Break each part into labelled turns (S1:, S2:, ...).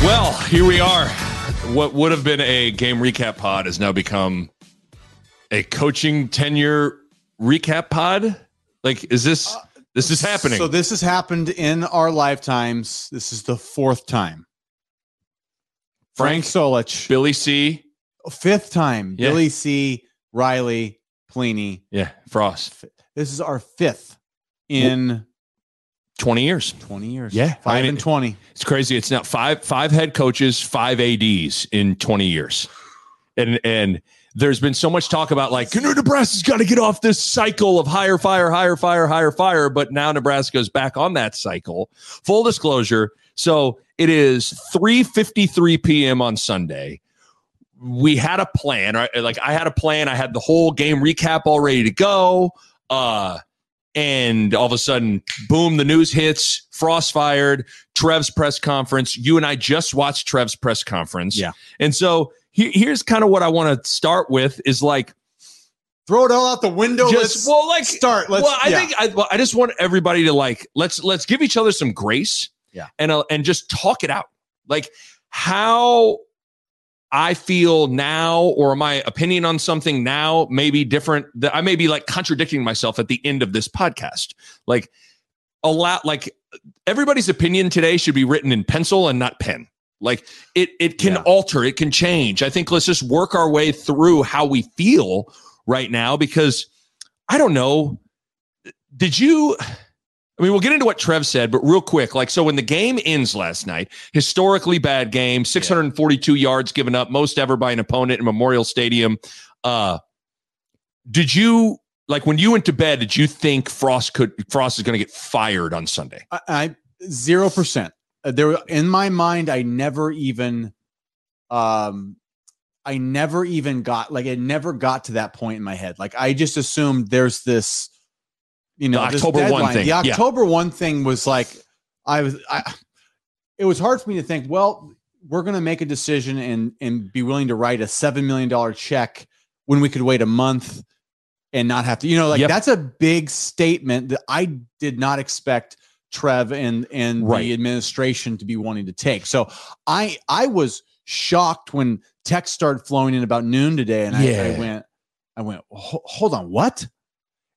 S1: Well, here we are. What would have been a game recap pod has now become a coaching tenure recap pod. Like, is this this is happening?
S2: So this has happened in our lifetimes. This is the fourth time. Frank,
S1: Frank,
S2: Solich,
S1: Billy C.
S2: fifth time.
S1: Yeah.
S2: Billy C. Riley, Pelini.
S1: Yeah, Frost.
S2: This is our fifth in
S1: Twenty years.
S2: twenty years.
S1: Yeah,
S2: five
S1: I mean-
S2: and twenty.
S1: It's crazy. It's now five five head coaches, five ads in twenty years, and and there's been so much talk about like "Canoe Nebraska's got to get off this cycle of hire fire, hire fire, hire fire, but now Nebraska's back on that cycle. Full disclosure. So it is 3:53 p.m. on Sunday. We had a plan, right? Like I had a plan. I had the whole game recap all ready to go. Uh and all of a sudden, boom, the news hits. Frost fired. Trev's press conference. You and I just watched Trev's press conference.
S2: Yeah.
S1: And so he- here's kind of what I want to start with is like
S2: Throw it all out the window.
S1: just
S2: Let's
S1: well, like
S2: start. Let's,
S1: well, I
S2: yeah.
S1: think I, well, I just want everybody to like let's let's give each other some grace.
S2: Yeah.
S1: And uh, and just talk it out. Like how I feel now, or my opinion on something now may be different. That I may be like contradicting myself at the end of this podcast. Like a lot, like everybody's opinion today should be written in pencil and not pen. Like it, it can
S2: Yeah.
S1: alter, it can change. I think let's just work our way through how we feel right now because I don't know. Did you? I mean, we'll get into what Trev said, but real quick, like, so when the game ends last night, historically bad game, 642 yards given up, most ever by an opponent in Memorial Stadium. Uh, did you like when you went to bed? Did you think Frost could Frost is going to get fired on Sunday?
S2: I- I zero percent. Uh, There in my mind, I never even, um, I never even got like it never got to that point in my head. Like I just assumed there's this, you know,
S1: October 1 thing,
S2: The
S1: yeah.
S2: October one thing was like, I was, I. It was hard for me to think. Well, we're going to make a decision and and be willing to write a seven million dollar check when we could wait a month and not have to. You know, like
S1: Yep.
S2: that's a big statement that I did not expect Trev and and
S1: Right.
S2: the administration to be wanting to take. So I I was shocked when texts started flowing in about noon today, and I, I went I went hold on what?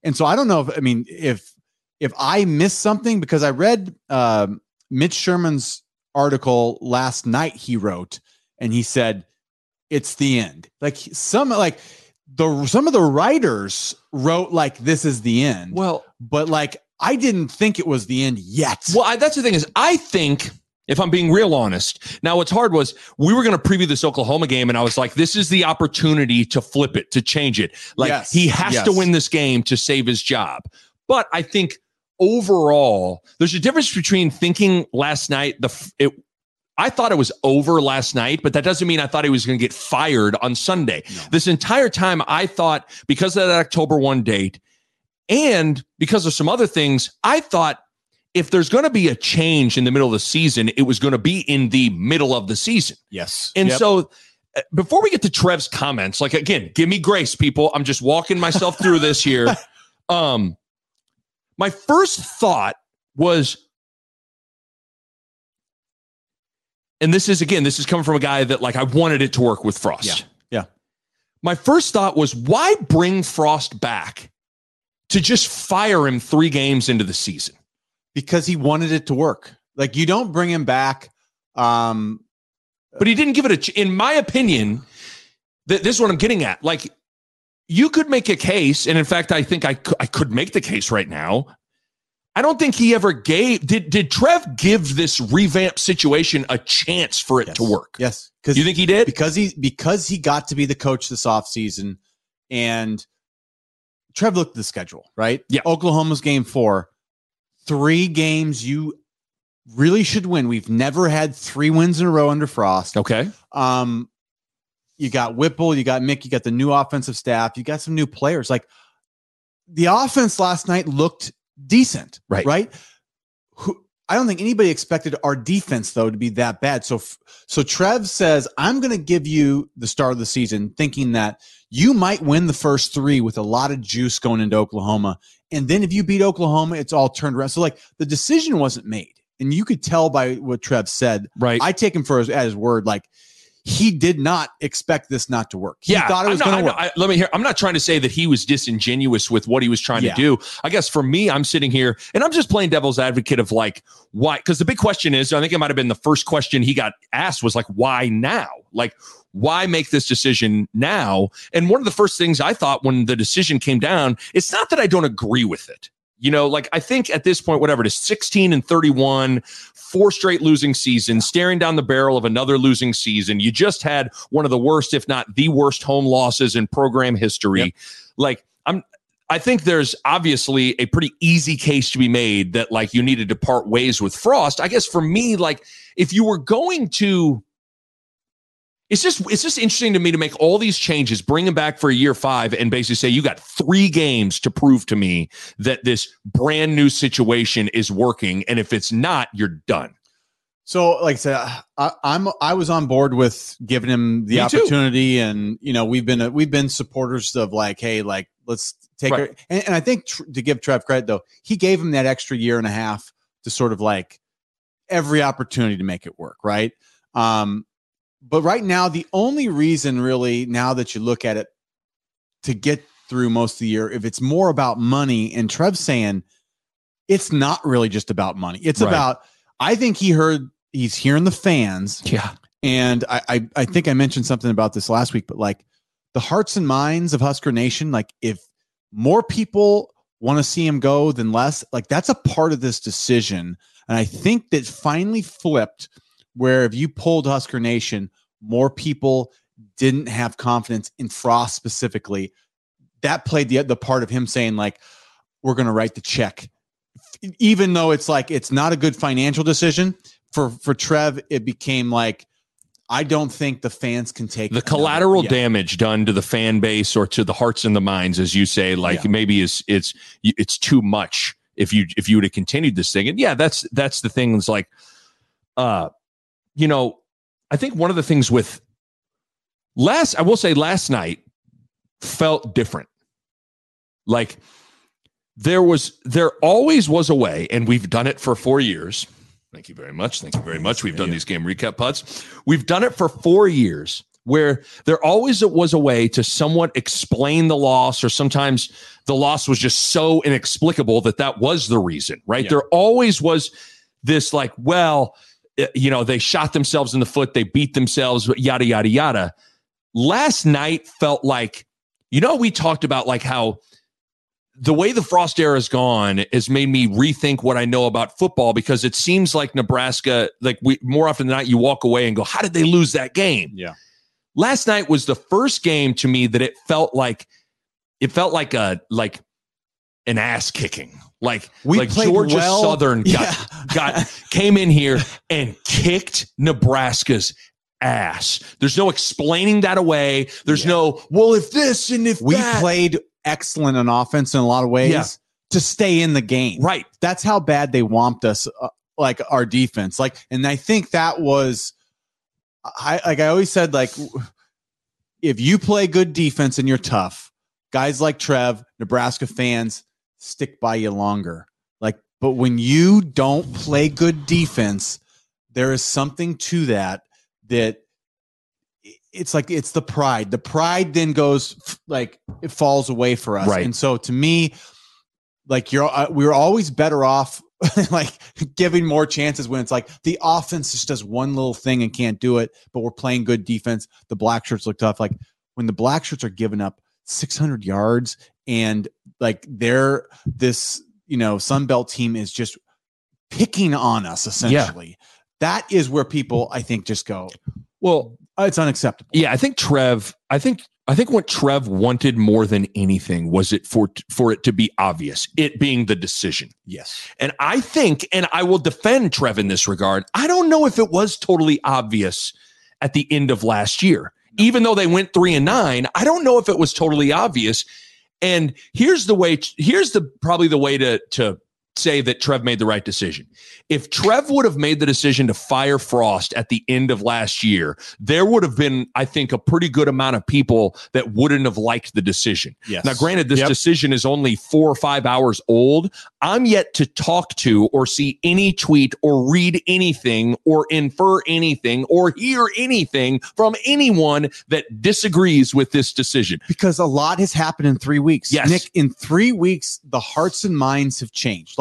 S2: And so I don't know if I mean if if I missed something because I read um, Mitch Sherman's article last night he wrote and he said it's the end. Like some like the some of the writers wrote like this is the end
S1: Well,
S2: but like I didn't think it was the end yet.
S1: Well, I, that's the thing is, I think if I'm being real honest, now what's hard was we were going to preview this Oklahoma game, and I was like, this is the opportunity to flip it, to change it. Like
S2: Yes,
S1: he has
S2: yes.
S1: to win this game to save his job. But I think overall, there's a difference between thinking last night the it. I thought it was over last night, but that doesn't mean I thought he was going to get fired on Sunday.
S2: No.
S1: This entire time, I thought because of that October 1 date and because of some other things, I thought if there's going to be a change in the middle of the season, it was going to be in the middle of the season.
S2: yes.
S1: And
S2: Yep.
S1: so uh, before we get to Trev's comments, like again, give me grace, people. I'm just walking myself through this here. Um, my first thought was, and this is again, this is coming from a guy that like I wanted it to work with Frost.
S2: Yeah, yeah.
S1: My first thought was, why bring Frost back to just fire him three games into the season?
S2: Because he wanted it to work. Like you don't bring him back. Um,
S1: but he didn't give it a ch- in my opinion th- this is what i'm getting at like you could make a case and in fact i think I I could make the case right now i don't think he ever gave did did trev give this revamp situation a chance for it
S2: yes.
S1: to work
S2: Yes, because
S1: you think he did
S2: because he because he got to be the coach this offseason and Trev looked at the schedule, right?
S1: Yeah.
S2: Oklahoma's game four. Three games you really should win. We've never had three wins in a row under Frost.
S1: Okay.
S2: Um, you got Whipple, you got Mick, you got the new offensive staff, you got some new players. Like the offense last night looked decent,
S1: Right.
S2: Right. Who, I don't think anybody expected our defense though to be that bad. So, so Trev says, "I'm going to give you the start of the season, thinking that you might win the first three with a lot of juice going into Oklahoma, and then if you beat Oklahoma, it's all turned around." So, like the decision wasn't made, and you could tell by what Trev said.
S1: Right.
S2: I take him for his, at his word. Like he did not expect this not to work. He
S1: yeah,
S2: thought it was going to work.
S1: I- let me hear. I'm not trying to say that he was disingenuous with what he was trying
S2: Yeah.
S1: to do. I guess for me, I'm sitting here and I'm just playing devil's advocate of like why? Because the big question is, I think it might have been the first question he got asked was like, why now? Like, why make this decision now? And one of the first things I thought when the decision came down, it's not that I don't agree with it. You know, like I think at this point, whatever it is, 16 and 31, four straight losing seasons, staring down the barrel of another losing season. You just had one of the worst, if not the worst, home losses in program history.
S2: Yep.
S1: Like I'm I think there's obviously a pretty easy case to be made that like you needed to part ways with Frost. I guess for me, like if you were going to it's just it's just interesting to me to make all these changes, bring him back for a year five, and basically say you got three games to prove to me that this brand new situation is working, and if it's not, you're done.
S2: So, like I said, I, I'm I was on board with giving him the
S1: Me too.
S2: opportunity, and you know we've been we've been supporters of like, hey, like let's take
S1: Right.
S2: And, and I think tr- to give Trev credit though, he gave him that extra year and a half to sort of like every opportunity to make it work, right? Um, but right now, the only reason really now that you look at it to get through most of the year, if it's more about money, and Trev's saying it's not really just about money, it's
S1: Right.
S2: about I think he heard he's hearing the fans,
S1: Yeah,
S2: and I, I I think I mentioned something about this last week, but like the hearts and minds of Husker Nation, like if more people want to see him go than less, like that's a part of this decision. And I think that finally flipped where if you pulled Husker Nation, more people didn't have confidence in Frost specifically. That played the the part of him saying like, "We're going to write the check," even though it's like it's not a good financial decision for for Trev. It became like, I don't think the fans can take
S1: the collateral damage done to the fan base or to the hearts and the minds, as you say, like
S2: Yeah.
S1: maybe it's it's it's too much if you if you would have continued this thing. And yeah, that's that's the thing. It's like, uh, you know, I think one of the things with last, I will say, last night felt different. Like there was, there always was a way, and we've done it for four years. Thank you very much. Thank you very much. We've done these game recap putts. We've done it for four years where there always was a way to somewhat explain the loss, or sometimes the loss was just so inexplicable that that was the reason, right?
S2: Yeah.
S1: There always was this, like, well, Uh, you know, they shot themselves in the foot, they beat themselves, yada, yada, yada. Last night felt like, you know, we talked about like how the way the Frost era has gone has made me rethink what I know about football because it seems like Nebraska, like we more often than not, you walk away and go, how did they lose that game?
S2: Yeah.
S1: Last night was the first game to me that it felt like it felt like a like an ass kicking. Like
S2: We
S1: like
S2: played
S1: Georgia
S2: well.
S1: Southern got
S2: Yeah.
S1: got came in here and kicked Nebraska's ass. There's no explaining that away. There's
S2: Yeah.
S1: no well if this and if
S2: We
S1: that.
S2: played excellent on offense in a lot of ways
S1: Yeah.
S2: to stay in the game.
S1: right.
S2: That's how bad they whomped us, uh, like our defense. Like, and I think that was, I like I always said, like, if you play good defense and you're tough, guys like Trev, Nebraska fans stick by you longer. Like, but when you don't play good defense, there is something to that that it's like it's the pride. The pride then goes like it falls away for us.
S1: Right.
S2: And so to me, like you're uh, we we're always better off like giving more chances when it's like the offense just does one little thing and can't do it, but we're playing good defense. The black shirts look tough. Like when the black shirts are giving up 600 yards and like they're this, you know, Sun Belt team is just picking on us essentially. That is where people I think just go,
S1: Well,
S2: "Oh, it's unacceptable.
S1: yeah, I think Trev, I think I think what Trev wanted more than anything was it for for it to be obvious, it being the decision.
S2: Yes.
S1: And I think, and I will defend Trev in this regard. I don't know if it was totally obvious at the end of last year, even though they went three and nine. I don't know if it was totally obvious. And here's the way. Here's the probably the way to to say that Trev made the right decision. If Trev would have made the decision to fire Frost at the end of last year, there would have been, I think, a pretty good amount of people that wouldn't have liked the decision.
S2: Yes.
S1: Now, granted, this
S2: Yep.
S1: decision is only four or five hours old. I'm yet to talk to or see any tweet or read anything or infer anything or hear anything from anyone that disagrees with this decision.
S2: because a lot has happened in three weeks.
S1: Yes.
S2: Nick, in three weeks, the hearts and minds have changed.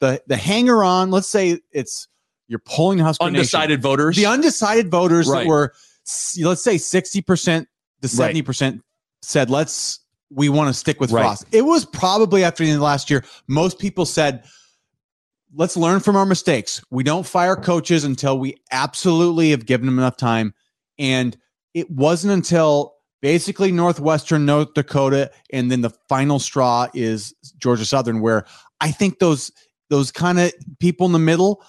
S2: The the hanger on, let's say it's you're polling Husker Nation.
S1: Undecided voters.
S2: The undecided voters
S1: Right.
S2: that were, let's say, sixty percent to seventy percent said, "Let's we want to stick with
S1: Right.
S2: Frost." It was probably after the end of last year. Most people said, "Let's learn from our mistakes. We don't fire coaches until we absolutely have given them enough time." And it wasn't until basically Northwestern, North Dakota, and then the final straw is Georgia Southern, where I think those those kind of people in the middle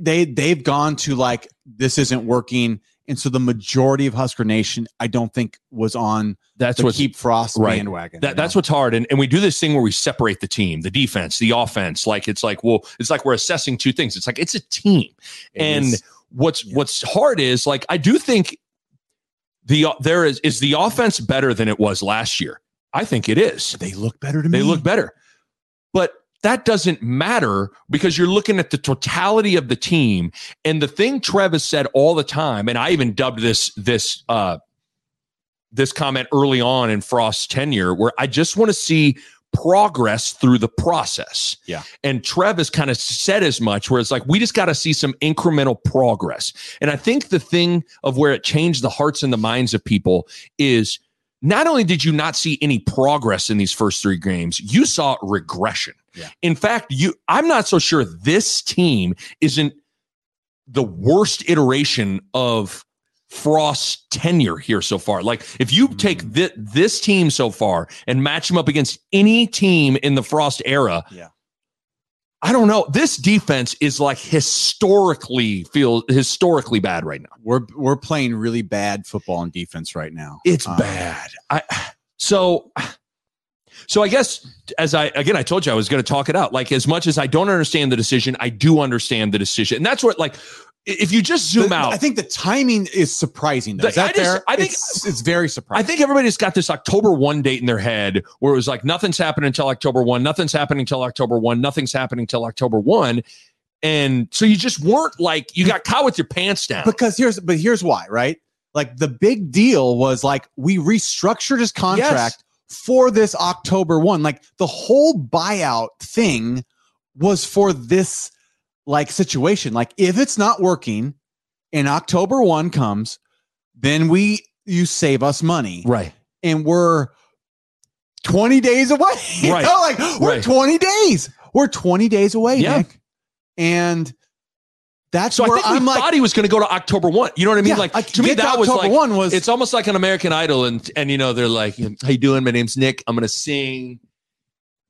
S2: they they've gone to like this isn't working and so the majority of husker nation i don't think was on
S1: That's
S2: the keep frost
S1: right.
S2: bandwagon
S1: That, that's what's hard. And, and we do this thing where we separate the team, the defense, the offense. Like it's like, well, it's like we're assessing two things. It's like it's a team. and what's
S2: Yeah.
S1: what's hard is like I do think the there is is the offense better than it was last year. I think it is.
S2: they look better to me
S1: They look better. But that doesn't matter because you're looking at the totality of the team. And the thing Trev has said all the time, and I even dubbed this this uh this comment early on in Frost's tenure, where I just want to see progress through the process.
S2: Yeah.
S1: And Trev has kind of said as much, where it's like, we just got to see some incremental progress. And I think the thing of where it changed the hearts and the minds of people is not only did you not see any progress in these first three games, you saw regression.
S2: Yeah.
S1: In fact, you I'm not so sure this team isn't the worst iteration of Frost's tenure here so far. Like if you take
S2: Mhm.
S1: thi- this team so far and match them up against any team in the Frost era,
S2: Yeah.
S1: I don't know. This defense is like historically feel historically bad right now.
S2: we're we're playing really bad football and defense right now
S1: It's
S2: Um,
S1: bad. I so so I guess as I again I told you I was going to talk it out. Like as much as I don't understand the decision, I do understand the decision. And that's what like if you just zoom
S2: The-
S1: out,
S2: i think the timing is surprising though. Is that
S1: I just-
S2: fair?
S1: I think-
S2: it's, it's very surprising
S1: I think everybody's got this October 1 date in their head where it was like nothing's happening until October 1, nothing's happening until October 1, nothing's happening until October 1. And so you just weren't like you got caught with your pants down.
S2: because here's but here's why right like the big deal was like we restructured his contract for this october one like the whole buyout thing was for this like situation like if it's not working and october one comes then we you save us money
S1: right.
S2: and we're 20 days away You
S1: Right.
S2: know, like we're
S1: Right.
S2: 20 days we're 20 days away
S1: Yeah.
S2: nick and that's
S1: So I think we
S2: i'm like
S1: thought he was going to go to October 1. You know what I mean?
S2: Yeah,
S1: like
S2: I
S1: to me
S2: get to
S1: that was
S2: October
S1: like
S2: one was
S1: it's almost like an American Idol, and and you know they're like, "How you doing? My name's Nick. I'm gonna sing."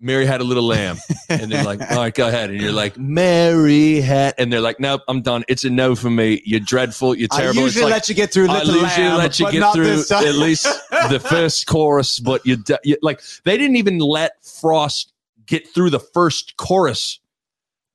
S1: Mary had a little lamb, and they're like, "All right, go ahead." And you're like, "Mary had," and they're like, "Nope, I'm done. It's a no for me. You're dreadful. You're terrible."
S2: I usually
S1: like,
S2: let you get through.
S1: I usually
S2: Lamb,
S1: let you get through at least the first chorus, but you, you like they didn't even let Frost get through the first chorus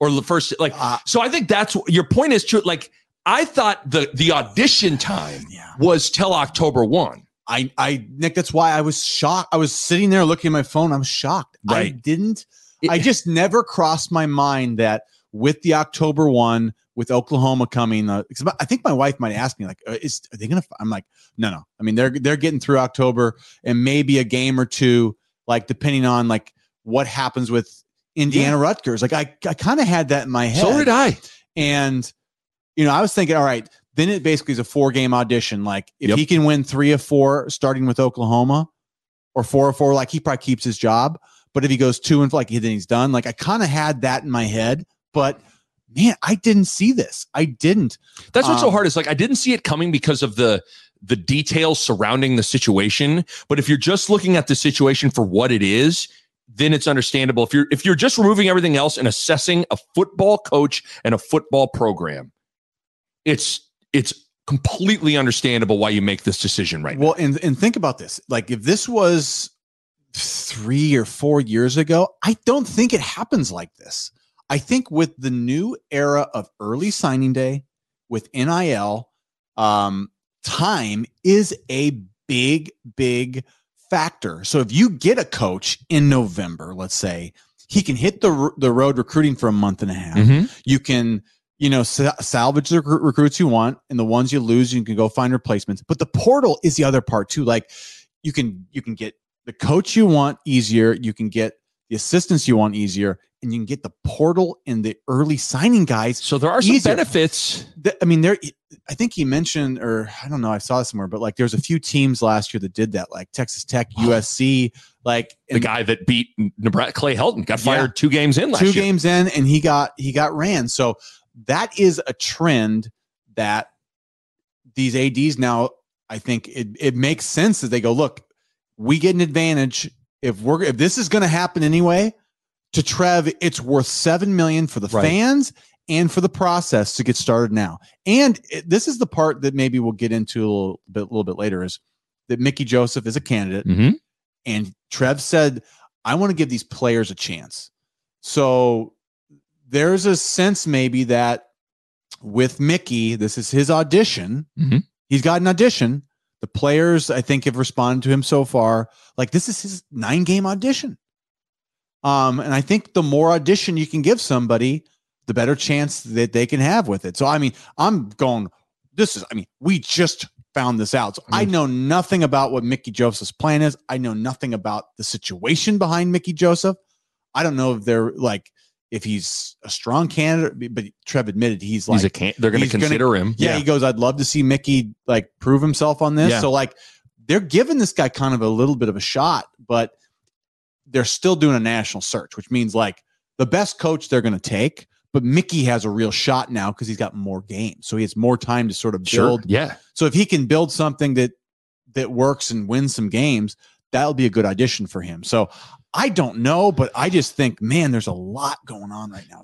S1: or the first like.
S2: Uh,
S1: So I think that's your point is true. Like I thought the the audition time
S2: yeah.
S1: was till October one.
S2: I, I, Nick, that's why I was shocked. I was sitting there looking at my phone. I'm shocked. I
S1: Right.
S2: didn't,
S1: It-
S2: I just never crossed my mind that with the October one, with Oklahoma coming, uh, I think my wife might ask me, like, uh, is, are they going to, I'm like, no, no. I mean, they're, they're getting through October and maybe a game or two, like, depending on like what happens with Indiana Rutgers. Like, I, I kind of had that in my head.
S1: So did I.
S2: And, you know, I was thinking, all right, then it basically is a four game audition. Like, if
S1: Yep.
S2: he can win three of four starting with Oklahoma or four of four, like he probably keeps his job. But if he goes two and like then he's done. Like, I kind of had that in my head, but man, I didn't see this. I didn't.
S1: That's what's so
S2: Um,
S1: hard is like I didn't see it coming because of the the details surrounding the situation. But if you're just looking at the situation for what it is, then it's understandable. If you're if you're just removing everything else and assessing a football coach and a football program, it's it's completely understandable why you make this decision right
S2: well,
S1: now.
S2: and and think about this. Like if this was three or four years ago, I don't think it happens like this. I think with the new era of early signing day, with NIL, um, time is a big, big factor. So if you get a coach in November, let's say, he can hit the the road recruiting for a month and a half.
S1: Mhm.
S2: You can, you know, sa- salvage the recru- recruits you want, and the ones you lose, you can go find replacements. But the portal is the other part too. Like you can you can get the coach you want easier. You can get the assistants you want easier, and you can get the portal and the early signing guys
S1: So there are some
S2: Easier.
S1: benefits.
S2: I mean, there. I think he mentioned, or I don't know, I saw somewhere, but like there's a few teams last year that did that, like Texas Tech, oh. USC, like
S1: The guy that beat Nebraska, Clay Helton, got
S2: Yeah.
S1: fired two games in last
S2: two
S1: year.
S2: games in, and he got he got ran. So that is a trend that these ads now. I think it it makes sense that they go look. We get an advantage if we're if this is going to happen anyway. To Trev, it's worth seven million for the
S1: Right.
S2: fans and for the process to get started now. And it, this is the part that maybe we'll get into a little bit, a little bit later is that Mickey Joseph is a candidate,
S1: Mhm.
S2: and Trev said, "I want to give these players a chance." So there's a sense maybe that with Mickey, this is his audition.
S1: Mhm.
S2: He's got an audition. The players, I think, have responded to him so far. Like this is his nine game audition. Um, and I think the more audition you can give somebody, the better chance that they can have with it. So I mean, I'm going. This is. I mean, we just found this out. So I know nothing about what Mickey Joseph's plan is. I know nothing about the situation behind Mickey Joseph. I don't know if they're like if he's a strong candidate, but Trev admitted he's like
S1: He's a can- they're going to
S2: he's gonna-
S1: consider him.
S2: yeah, he goes, I'd love to see Mickey like prove himself on this.
S1: Yeah.
S2: So like they're giving this guy kind of a little bit of a shot, but they're still doing a national search, which means like the best coach they're going to take. But Mickey has a real shot now because he's got more games, so he has more time to sort of
S1: Sure.
S2: build.
S1: Yeah.
S2: So if he can build something that that works and win some games, that'll be a good audition for him. So I don't know, but I just think, man, there's a lot going on right now.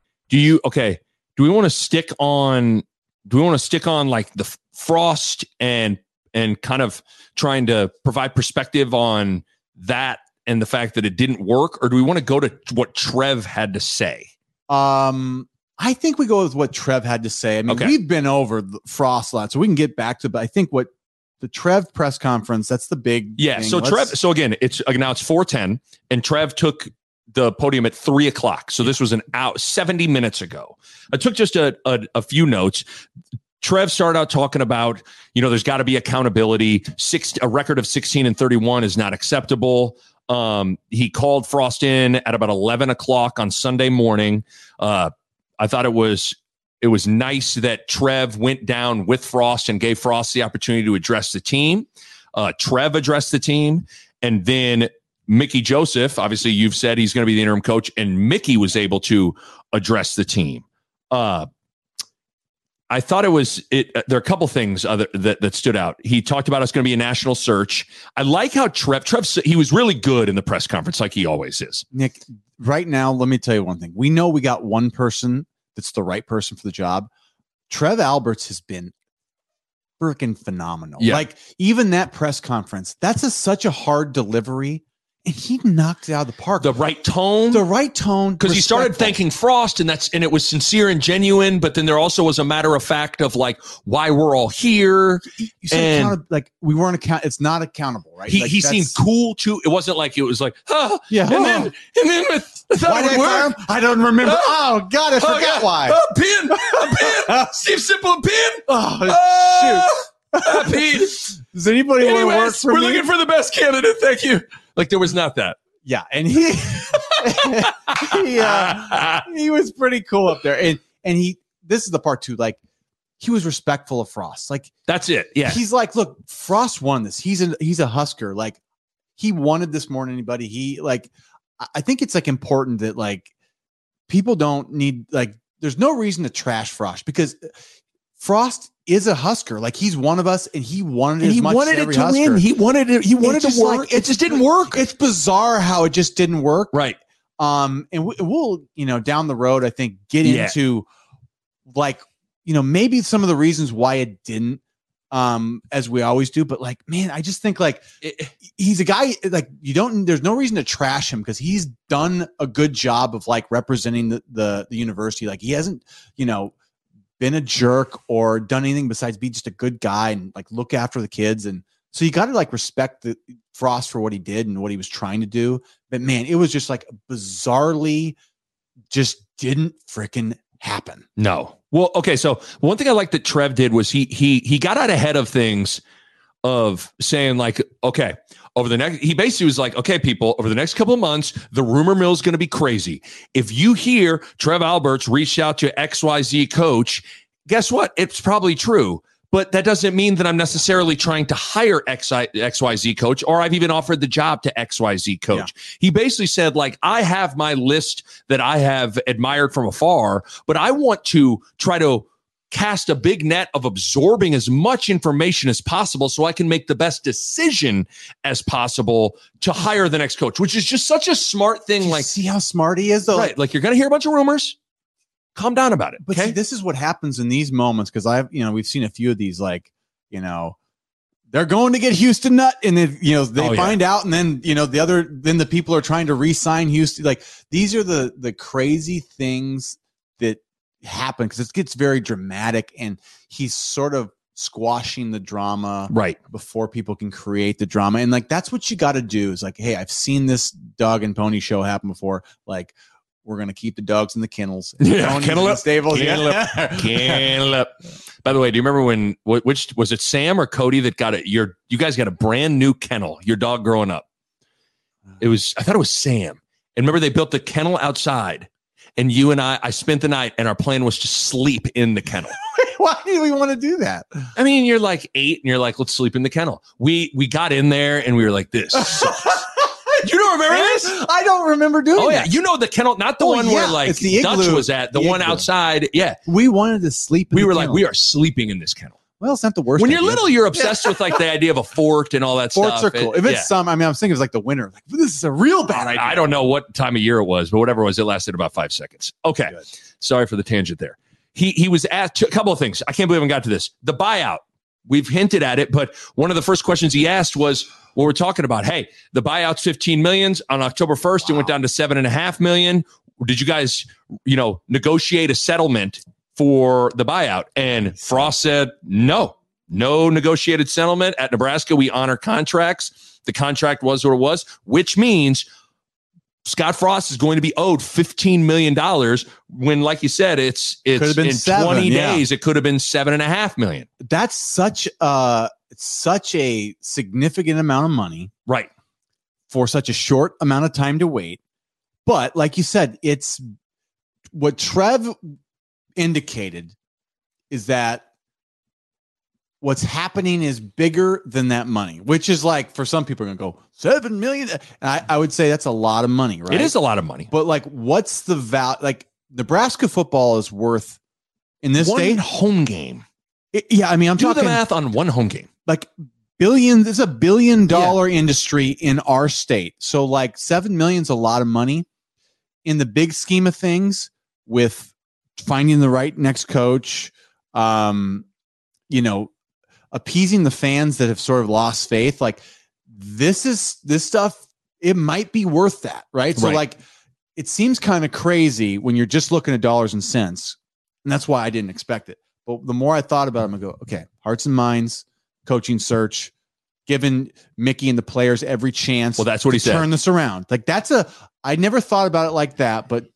S1: Do you okay? Do we want to stick on? Do we want to stick on like the frost and and kind of trying to provide perspective on that and the fact that it didn't work, or do we want to go to what Trev had to say?
S2: Um, I think we go with what Trev had to say. I mean,
S1: Okay.
S2: we've been over the Frost a lot, so we can get back to. But I think what the Trev press conference that's the big
S1: Yeah.
S2: thing.
S1: So
S2: Let's-
S1: Trev. So again, it's uh, now it's four ten, and Trev took the podium at three o'clock. So this was an out seventy minutes ago. I took just a, a, a few notes. Trev started out talking about, you know, there's got to be accountability. Six, a record of 16 and 31 is not acceptable. Um, he called Frost in at about 11 o'clock on Sunday morning. Uh, I thought it was it was nice that Trev went down with Frost and gave Frost the opportunity to address the team. Uh, Trev addressed the team, and then Mickey Joseph. Obviously, you've said he's going to be the interim coach, and Mickey was able to address the team. Uh, I thought it was it. uh, There are a couple things other that that stood out. He talked about it's going to be a national search. I like how Trev Trev he was really good in the press conference, like he always is.
S2: Nick. Right now, let me tell you one thing. We know we got one person that's the right person for the job. Trev Alberts has been freaking phenomenal.
S1: Yeah.
S2: Like even that press conference, that's a, such a hard delivery, and he knocked it out of the park.
S1: The right tone.
S2: the right tone
S1: because he started thanking Frost, and that's and it was sincere and genuine. But then there also was a matter of fact of like why we're all here.
S2: You said
S1: and-
S2: like we weren't account. It's not accountable, right?
S1: He
S2: Like,
S1: he seemed cool too. It wasn't like it was like, huh.
S2: Yeah.
S1: And then and then with,
S2: Why did I? I don't remember.
S1: Oh.
S2: Oh, God, I
S1: Oh,
S2: forgot
S1: yeah.
S2: why.
S1: Oh, pin, a pin. Steve Simple, a pin.
S2: Oh,
S1: Oh, ah, Pete.
S2: Does anybody want to work
S1: Anyways,
S2: for
S1: we're
S2: me?
S1: looking for the best candidate. Thank you. Like there was not that.
S2: yeah, and he he uh, he was pretty cool up there, and and he this is the part too. Like he was respectful of Frost. Like
S1: That's it. Yeah.
S2: he's like, look, Frost won this. He's a he's a Husker. Like he wanted this more than anybody. He like I- I think it's like important that like people don't need like there's no reason to trash Frost because Frost is a Husker. Like he's one of us, and he wanted
S1: and
S2: as
S1: he wanted it to
S2: Husker.
S1: win. He wanted it. He wanted
S2: It's
S1: to work.
S2: like-
S1: it just didn't work.
S2: It's bizarre how it just didn't work.
S1: right.
S2: Um, and we, we'll you know down the road, I think get
S1: Yeah.
S2: into like you know maybe some of the reasons why it didn't. Um, as we always do, but like, man, I just think like
S1: It-
S2: he's a guy like you don't. There's no reason to trash him because he's done a good job of like representing the, the the university. Like he hasn't, you know, been a jerk or done anything besides be just a good guy and like look after the kids. And so you got to like respect the Frost for what he did and what he was trying to do. But man, it was just like bizarrely, just didn't freaking happen.
S1: No. Well, okay. So one thing I like that Trev did was he he he got out ahead of things of saying like, okay, over the next he basically was like, okay, people, over the next couple of months, the rumor mill is going to be crazy. If you hear Trev Alberts reached out to XYZ coach, guess what? It's probably true. But that doesn't mean that I'm necessarily trying to hire XYZ coach or I've even offered the job to XYZ coach. He basically said, like, I have my list that I have admired from afar, but I want to try to cast a big net of absorbing as much information as possible so I can make the best decision as possible to hire the next coach, which is just such a smart thing. Like,
S2: see how smart he is, though.
S1: right, like you're going to hear a bunch of rumors. Calm down about it.
S2: But
S1: okay.
S2: see, this is what happens in these moments because I've, you know, we've seen a few of these, like, you know, they're going to get Houston Nutt, and then you know they
S1: Oh, yeah.
S2: find out, and then you know the other, then the people are trying to re-sign Houston. Like these are the the crazy things that happen because it gets very dramatic, and he's sort of squashing the drama
S1: right.
S2: before people can create the drama. And like that's what you got to do is like, hey, I've seen this dog and pony show happen before. Like, we're gonna keep the dogs in the kennels, and
S1: Yeah, kennel up,
S2: stables.
S1: kennel
S2: Yeah.
S1: Cantaloupe. By the way, do you remember when which was it Sam or Cody that got it? Your you guys got a brand new kennel. Your dog growing up. It was I thought it was Sam. And remember they built the kennel outside, and you and I I spent the night, and our plan was to sleep in the kennel.
S2: Why do we want to do that?
S1: I mean, you're like eight, and you're like, let's sleep in the kennel. We we got in there, and we were like, this. sucks. you don't remember this?
S2: I don't remember doing
S1: Oh yeah,
S2: that.
S1: you know the kennel, not the
S2: Oh,
S1: one where like
S2: the
S1: Dutch was at, the,
S2: The
S1: one outside. Yeah,
S2: we wanted to sleep. in
S1: we were like, we are sleeping in this kennel.
S2: Well, it's not the worst.
S1: when you're
S2: idea.
S1: little, you're obsessed with like the idea of a fort and all that
S2: forts
S1: stuff.
S2: are cool.
S1: It-
S2: if it's
S1: yeah.
S2: some, I mean, I was thinking it was like the winter. Like this is a real bad idea.
S1: I don't know what time of year it was, but whatever it was, it lasted about five seconds. Okay,
S2: Good.
S1: sorry for the tangent there. He he was asked a couple of things. I can't believe I got to this. The buyout. We've hinted at it, but one of the first questions he asked was what we're talking about. Hey, the buyout's 15 millions on October 1st. It went down to seven and a half million. Did you guys, you know, negotiate a settlement for the buyout? And Frost said, no, no negotiated settlement at Nebraska. We honor contracts. The contract was what it was, which means Scott Frost is going to be owed $15 million when, like you said, it's it's in
S2: seven,
S1: 20
S2: yeah.
S1: days, it could have been seven and a half million.
S2: That's such a such a significant amount of money
S1: Right.
S2: for such a short amount of time to wait. But like you said, it's what Trev indicated is that what's happening is bigger than that money, which is like for some people are gonna go seven million. I, I would say that's a lot of money, right?
S1: It is a lot of money.
S2: But like, what's the value? Like Nebraska football is worth in this
S1: one
S2: state.
S1: home game.
S2: It- yeah, I mean, I'm
S1: Do
S2: talking
S1: the math on one home game.
S2: like billions, This is a billion dollar industry in our state. So like seven million's a lot of money in the big scheme of things. With finding the right next coach, um, you know, appeasing the fans that have sort of lost faith. Like this is this stuff. It might be worth that, right? So
S1: Right.
S2: like, it seems kind of crazy when you're just looking at dollars and cents, and that's why I didn't expect it. But the more I thought about it, I go, okay, hearts and minds, coaching search, giving Mickey and the players every chance.
S1: Well, that's what
S2: to
S1: he said.
S2: Turn this around. Like that's a. I never thought about it like that, but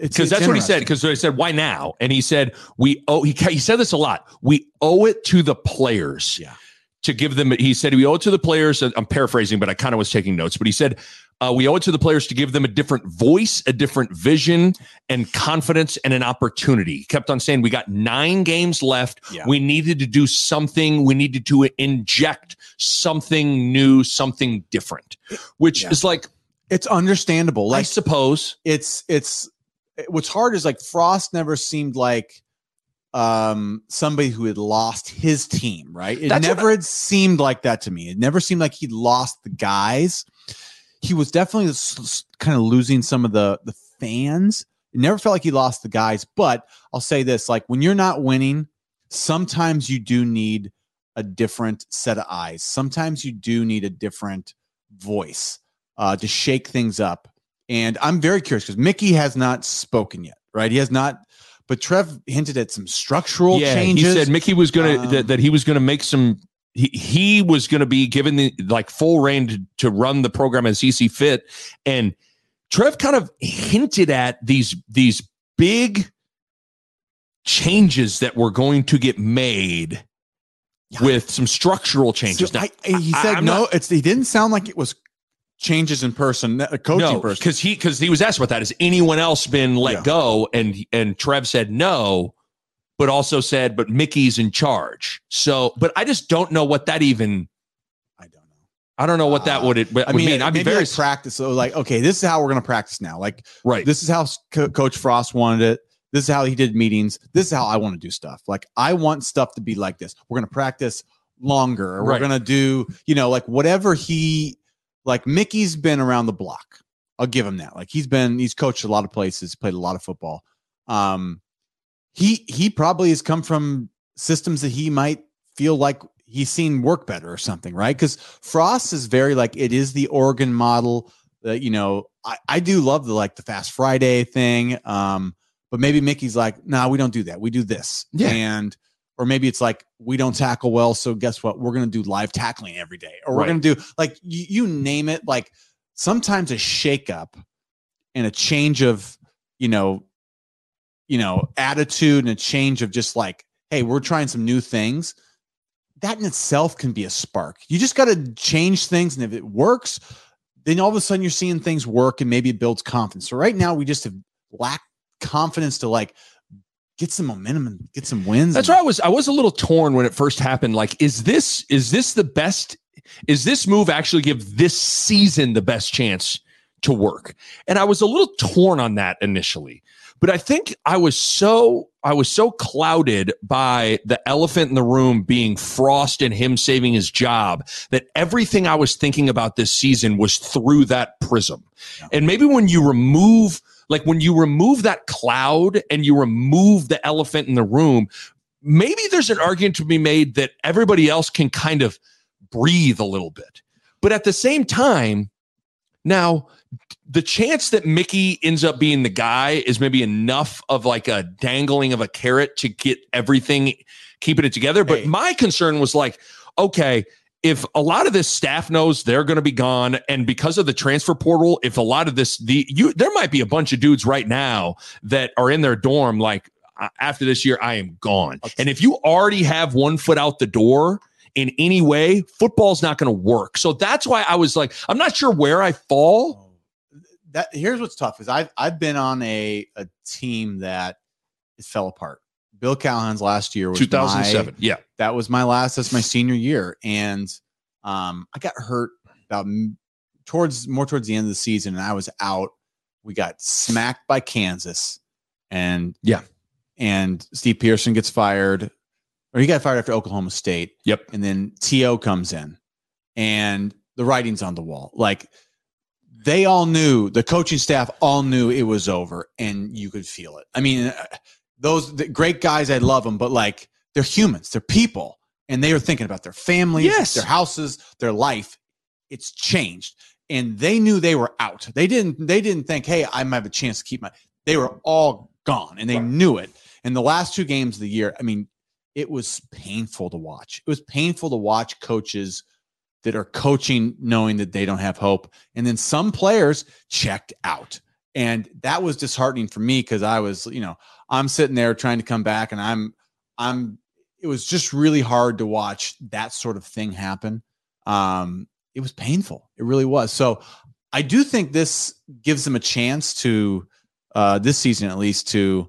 S1: because that's what he said. Because I said, "Why now?" And he said, "We owe." He he said this a lot. We owe it to the players,
S2: Yeah.
S1: to give them. He said we owe it to the players. I'm paraphrasing, but I kind of was taking notes. But he said uh, we owe it to the players to give them a different voice, a different vision, and confidence, and an opportunity. He kept on saying we got nine games left.
S2: Yeah.
S1: We needed to do something. We needed to inject something new, something different, which
S2: Yeah.
S1: is like
S2: It's understandable.
S1: I suppose.
S2: it's it's what's hard is like Frost never seemed like um somebody who had lost his team, right? It
S1: That's
S2: never had seemed like that to me. It never seemed like he'd lost the guys. He was definitely kind of losing some of the the fans. It never felt like he lost the guys, but I'll say this, like when you're not winning, sometimes you do need a different set of eyes. Sometimes you do need a different voice uh, to shake things up. And I'm very curious because Mickey has not spoken yet, right? He has not, but Trev hinted at some structural changes.
S1: He said Mickey was gonna
S2: Um,
S1: that, that he was gonna make some. He he was gonna be given the like full reign to, to run the program as he see fit, and Trev kind of hinted at these these big changes that were going to get made
S2: Yeah.
S1: with some structural changes.
S2: So
S1: Now,
S2: I- he said
S1: I'm
S2: no.
S1: not-
S2: it's he didn't sound like it was changes in person, coaching
S1: no,
S2: person.
S1: because he because he was asked about that. Has anyone else been let
S2: Yeah.
S1: go? And and Trev said no, but also said, but Mickey's in charge. So, but I just don't know what that even.
S2: I don't know.
S1: I don't know what that
S2: Uh,
S1: would, it,
S2: I mean,
S1: mean. I'd be very
S2: like practice. So like, okay, this is how we're going to practice now. Like,
S1: right.
S2: this is how Co- Coach Frost wanted it. This is how he did meetings. This is how I want to do stuff. Like, I want stuff to be like this. We're going to practice longer. We're to do, you know, like whatever he, like Mickey's been around the block. I'll give him that. Like he's been, he's coached a lot of places, played a lot of football. Um, he he probably has come from systems that he might feel like he's seen work better or something, right? Because Frost is very like it is the Oregon model. That you know, I, I do love the like the Fast Friday thing. Um, but maybe Mickey's like, nah, we don't do that. We do this.
S1: Yeah.
S2: And or maybe it's like we don't tackle well, so guess what? We're gonna do live tackling every day, or we're gonna do like you, you name it. Like sometimes a shakeup and a change of you know, you know, attitude and a change of just like, hey, we're trying some new things. That in itself can be a spark. You just got to change things, and if it works, then all of a sudden you're seeing things work, and maybe it builds confidence. So right now we just have lacked confidence to like get some momentum and get some wins.
S1: That's
S2: and-
S1: why I was I was a little torn when it first happened. Like, is this is this the best? Is this move actually give this season the best chance to work? And I was a little torn on that initially, but I think I was so I was so clouded by the elephant in the room being Frost and him saving his job that everything I was thinking about this season was through that prism.
S2: Yeah.
S1: And maybe when you remove like when you remove that cloud and you remove the elephant in the room, maybe there's an argument to be made that everybody else can kind of breathe a little bit. But at the same time, now the chance that Mickey ends up being the guy is maybe enough of like a dangling of a carrot to get everything keeping it together. But
S2: Hey.
S1: my concern was like, okay, if a lot of this staff knows they're going to be gone, and because of the transfer portal, if a lot of this, the you, there might be a bunch of dudes right now that are in their dorm like "Uh, after this year, I am gone. And if you already have one foot out the door in any way, football's not going to work. So that's why I was like, I'm not sure where I fall.
S2: that here's what's tough is I've I've been on a a team that fell apart. Bill Callahan's last year was
S1: 2007. yeah.
S2: That was my last. That's my senior year, and um, I got hurt about towards more towards the end of the season, and I was out. We got smacked by Kansas, and
S1: Yeah.
S2: and Steve Pederson gets fired, or he got fired after Oklahoma State.
S1: Yep.
S2: And then To comes in, and the writing's on the wall. Like they all knew, the coaching staff all knew it was over, and you could feel it. I mean, those the great guys, I love them, but like they're humans, they're people. and they are thinking about their families,
S1: Yes.
S2: their houses, their life. It's changed, and they knew they were out. They didn't. They didn't think, "Hey, I might have a chance to keep my." They were all gone, and they knew it. And the last two games of the year, I mean, it was painful to watch. It was painful to watch coaches that are coaching knowing that they don't have hope, and then some players checked out, and that was disheartening for me because I was, you know, I'm sitting there trying to come back, and I'm, I'm. It was just really hard to watch that sort of thing happen. Um, it was painful. It really was. So I do think this gives them a chance to uh this season at least to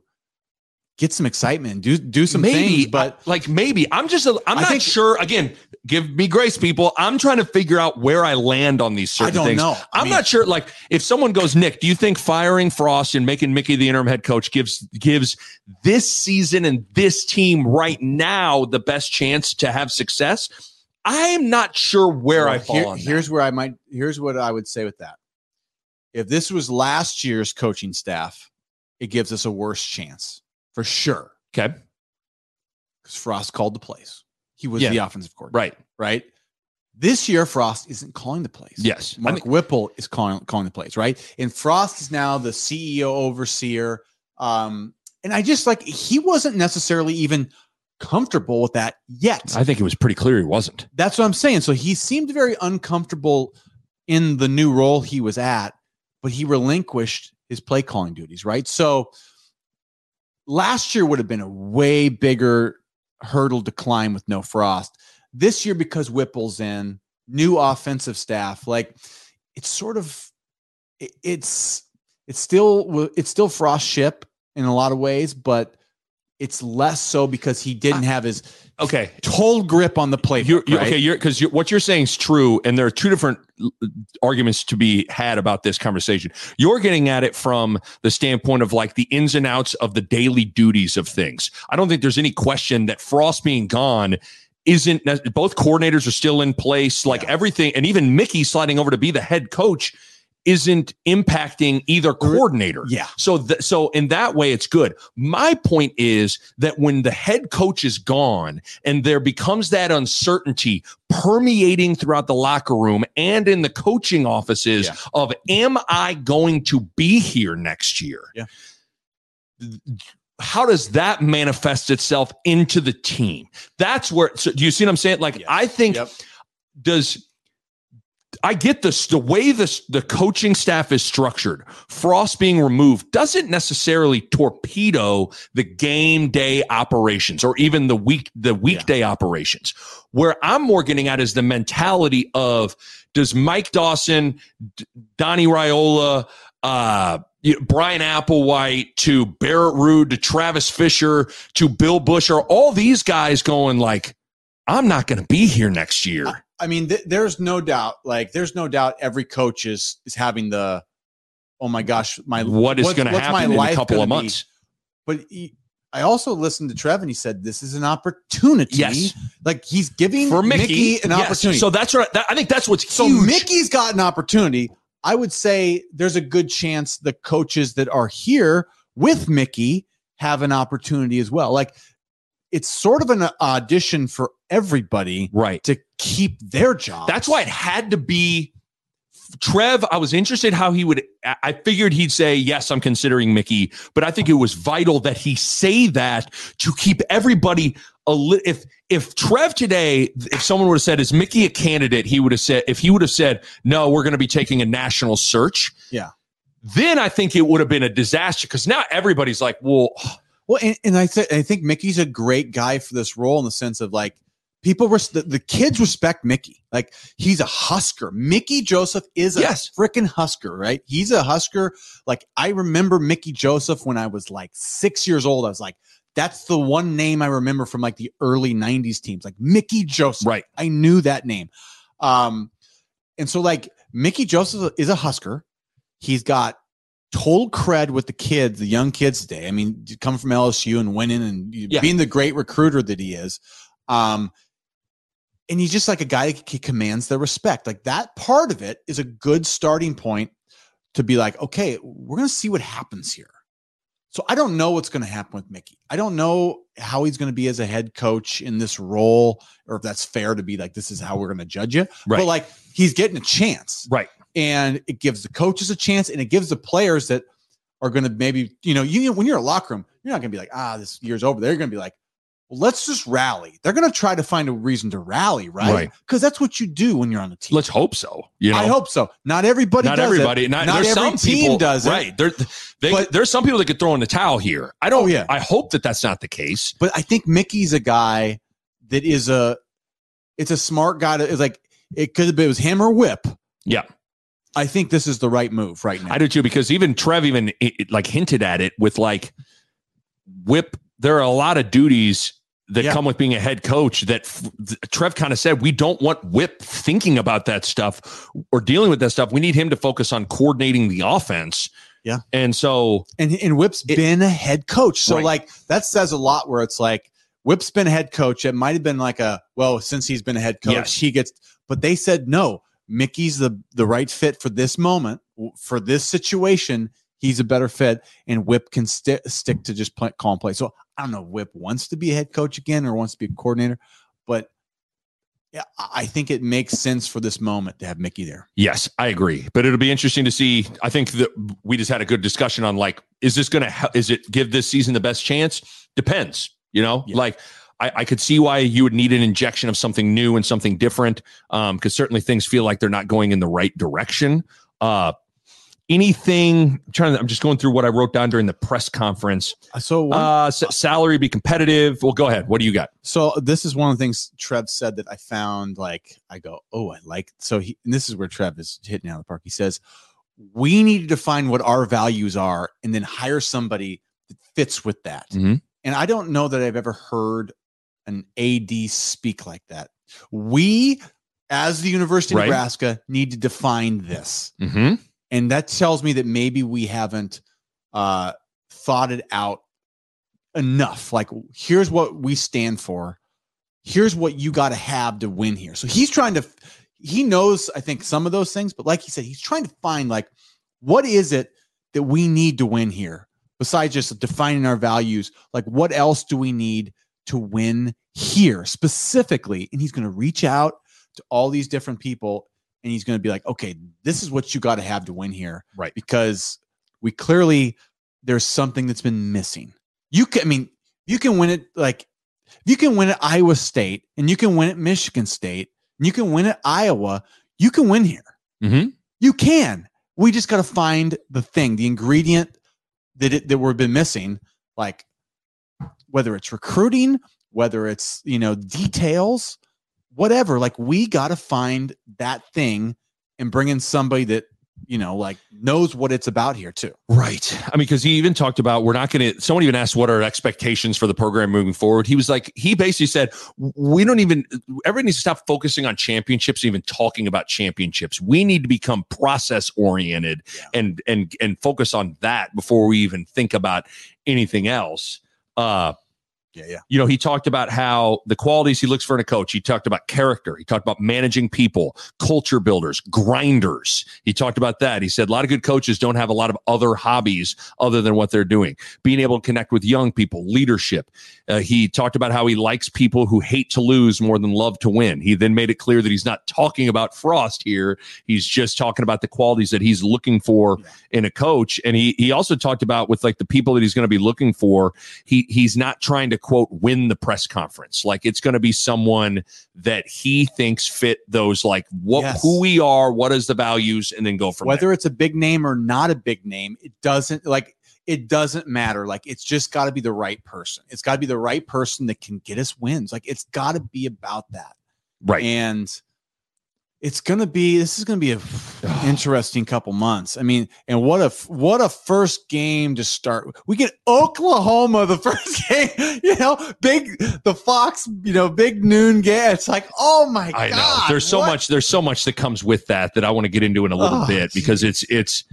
S2: get some excitement do do some
S1: maybe,
S2: things. But
S1: I- like maybe I'm just a, I'm
S2: I
S1: not
S2: think-
S1: sure. Again, give me grace, people. I'm trying to figure out where I land on these things.
S2: I
S1: certain
S2: don't
S1: things.
S2: know. I
S1: I'm
S2: mean-
S1: not sure. Like, if someone goes, Nick, do you think firing Frost and making Mickey the interim head coach gives gives this season and this team right now the best chance to have success? I'm not sure where I fall
S2: here-
S1: on that.
S2: here's where I might here's what I would say with that. If this was last year's coaching staff, it gives us a worse chance for sure.
S1: Okay,
S2: Because Frost called the plays. He was
S1: Yeah.
S2: the offensive coordinator.
S1: right.
S2: right? This year, Frost isn't calling the plays.
S1: Yes. I
S2: Mark
S1: think-
S2: Whipple is calling calling the plays, right? And Frost is now the CEO overseer. Um, and I just like he wasn't necessarily even comfortable with that yet.
S1: I think it was pretty clear he wasn't.
S2: That's what I'm saying. So he seemed very uncomfortable in the new role he was at, but he relinquished his play calling duties, right? So last year would have been a way bigger hurdle to climb with no Frost. This year, because Whipple's in, new offensive staff, like it's sort of it- it's it's still it's still Frost ship in a lot of ways, but it's less so because he didn't have his
S1: Okay,
S2: total grip on the play.
S1: You're, you're okay. You're because you're, what you're saying is true, and there are two different uh, arguments to be had about this conversation. You're getting at it from the standpoint of like the ins and outs of the daily duties of things. I don't think there's any question that Frost being gone isn't. Both coordinators are still in place. Like everything, and even Mickey sliding over to be the head coach isn't impacting either coordinator.
S2: Yeah.
S1: So, th- so in that way, it's good. My point is that when the head coach is gone and there becomes that uncertainty permeating throughout the locker room and in the coaching offices
S2: Yeah.
S1: of, am I going to be here next year?
S2: Yeah.
S1: How does that manifest itself into the team? That's where. So do you see what I'm saying? Like,
S2: Yes.
S1: I think
S2: Yep.
S1: does I get this the way this the coaching staff is structured. Frost being removed doesn't necessarily torpedo the game day operations or even the week the weekday operations. Where I'm more getting at is the mentality of does Mike Dawson, Donnie Raiola, uh, Bryan Applewhite to Barrett Ruud to Travis Fisher to Bill Busch are all these guys going like, I'm not going to be here next year.
S2: I mean, th- there's no doubt. Like, there's no doubt. Every coach is is having the, oh my gosh, my
S1: what is going to happen in a couple of
S2: gonna be?
S1: months.
S2: But he, I also listened to Trev, and he said this is an opportunity.
S1: Yes.
S2: like he's giving
S1: For Mickey,
S2: an
S1: yes.
S2: opportunity.
S1: So that's right. That, I think that's what's
S2: So
S1: huge.
S2: Mickey's got an opportunity. I would say there's a good chance the coaches that are here with Mickey have an opportunity as well. Like it's sort of an audition for everybody
S1: right.
S2: to keep their job.
S1: That's why it had to be Trev. I was interested how he would. I- figured he'd say yes. I'm considering Mickey, but I think it was vital that he say that to keep everybody a li- if if Trev today, if someone would have said, "Is Mickey a candidate?" He would have said, if he would have said, "No, we're going to be taking a national search."
S2: Yeah.
S1: Then I think it would have been a disaster because now everybody's like, "Well,
S2: Well, and, and I th- I think Mickey's a great guy for this role in the sense of like people res- the, the kids respect Mickey. Like he's a Husker. Mickey Joseph is a
S1: Yes.
S2: freaking Husker, right? He's a Husker. Like I remember Mickey Joseph when I was like six years old. I was like, that's the one name I remember from like the early '90s teams, like Mickey Joseph.
S1: right,
S2: I knew that name. Um, and so like Mickey Joseph is a Husker. He's got total cred with the kids, the young kids today. I mean, coming from LSU and winning and
S1: Yeah.
S2: being the great recruiter that he is. Um, and he's just like a guy that commands their respect. Like that part of it is a good starting point to be like, okay, we're going to see what happens here. So I don't know what's going to happen with Mickey. I don't know how he's going to be as a head coach in this role, or if that's fair to be like, this is how we're going to judge you.
S1: Right.
S2: But like, he's getting a chance,
S1: Right.
S2: And it gives the coaches a chance, and it gives the players that are going to maybe, you know, you when you're in a locker room, you're not going to be like, ah, this year's over. They're going to be like, well, let's just rally. They're going to try to find a reason to rally, right?
S1: Right.
S2: Because that's what you do when you're on the team.
S1: Let's hope so. You know,
S2: I hope so. Not everybody.
S1: not
S2: does it.
S1: everybody. Not,
S2: Not
S1: there's
S2: every
S1: some
S2: team
S1: people
S2: does it.
S1: Right. There, they,
S2: But-
S1: there's some people that could throw in the towel here. I don't.
S2: Oh, yeah.
S1: I hope that that's not the case.
S2: But I think Mickey's a guy that is a. It's a smart guy. To, it's like it could have been it was him or Whip.
S1: Yeah.
S2: I think this is the right move right now.
S1: I do too because even Trev even it, like hinted at it with like whip. There are a lot of duties that
S2: Yeah.
S1: come with being a head coach that Trev kind of said we don't want Whip thinking about that stuff or dealing with that stuff. We need him to focus on coordinating the offense.
S2: Yeah.
S1: and so
S2: and and Whip's
S1: It-
S2: been a head coach, so
S1: Right.
S2: like that says a lot. Where it's like Whip's been a head coach. It might have been like a well, since he's been a head coach,
S1: Yes.
S2: he gets. But they said no. Mickey's the the right fit for this moment for this situation. He's a better fit, and Whip can sti- stick to just play, call and play. So I don't know. if Whip wants to be a head coach again or wants to be a coordinator, but yeah, I I think it makes sense for this moment to have Mickey there.
S1: Yes, I agree. But it'll be interesting to see. I think that we just had a good discussion on like, is this going to, is it give this season the best chance? Depends, you know,
S2: Yeah.
S1: like I, I could see why you would need an injection of something new and something different. Um, cause certainly things feel like they're not going in the right direction. Uh, anything I'm trying to, I'm just going through what I wrote down during the press conference.
S2: So one,
S1: Uh, salary be competitive. Well, go ahead. What do you got?
S2: So this is one of the things Trev said that I found like I go, oh, I like so he and this is where Trev is hitting out of the park. He says, we need to define what our values are and then hire somebody that fits with that.
S1: Mhm.
S2: And I don't know that I've ever heard an AD speak like that. We, as the University of Nebraska, need to define this.
S1: Mm-hmm.
S2: and that tells me that maybe we haven't uh thought it out enough. Like here's what we stand for. Here's what you got to have to win here. So he's trying to he knows i think some of those things but like he said he's trying to find like what is it that we need to win here besides just defining our values? Like what else do we need to win here specifically and he's going to reach out to all these different people and he's going to be like okay this is what you got to have to win here
S1: Right.
S2: because we clearly there's something that's been missing you can i mean you can win it like you can win at iowa state and you can win at michigan state and you can win at iowa you can win here
S1: Mm-hmm.
S2: you can we just got to find the thing the ingredient that it, that we've been missing like whether it's recruiting whether it's you know details whatever like we got to find that thing and bring in somebody that you know like knows what it's about here too
S1: Right. I mean, because he even talked about we're not going to. Someone even asked what are expectations for the program moving forward. He was like, he basically said, we don't even. Everybody needs to stop focusing on championships, even talking about championships. We need to become process oriented
S2: Yeah.
S1: and and and focus on that before we even think about anything else. Uh,
S2: yeah yeah
S1: you know, he talked about how the qualities he looks for in a coach. He talked about character. He talked about managing people, culture builders, grinders. He talked about that. He said a lot of good coaches don't have a lot of other hobbies other than what they're doing. Being able to connect with young people, leadership. Uh, he talked about how he likes people who hate to lose more than love to win. He then made it clear that he's not talking about Frost here. He's just talking about the qualities that he's looking for
S2: Yeah.
S1: in a coach. And he he also talked about with like the people that he's going to be looking for he he's not trying to quote win the press conference. Like it's going to be someone that he thinks fit those like what
S2: Yes.
S1: who we are what is the values and then go from
S2: whether
S1: there.
S2: it's a big name or not a big name it doesn't like it doesn't matter. Like it's just got to be the right person. It's got to be the right person that can get us wins. Like it's got to be about that.
S1: Right.
S2: And it's gonna be this is gonna be a interesting couple months. I mean and what a what a first game to start. We get oklahoma the first game you know big the fox you know big noon game. It's like oh my
S1: i
S2: god
S1: know there's so
S2: what?
S1: much there's so much that comes with that that i want to get into in a little
S2: Oh,
S1: bit because it's it's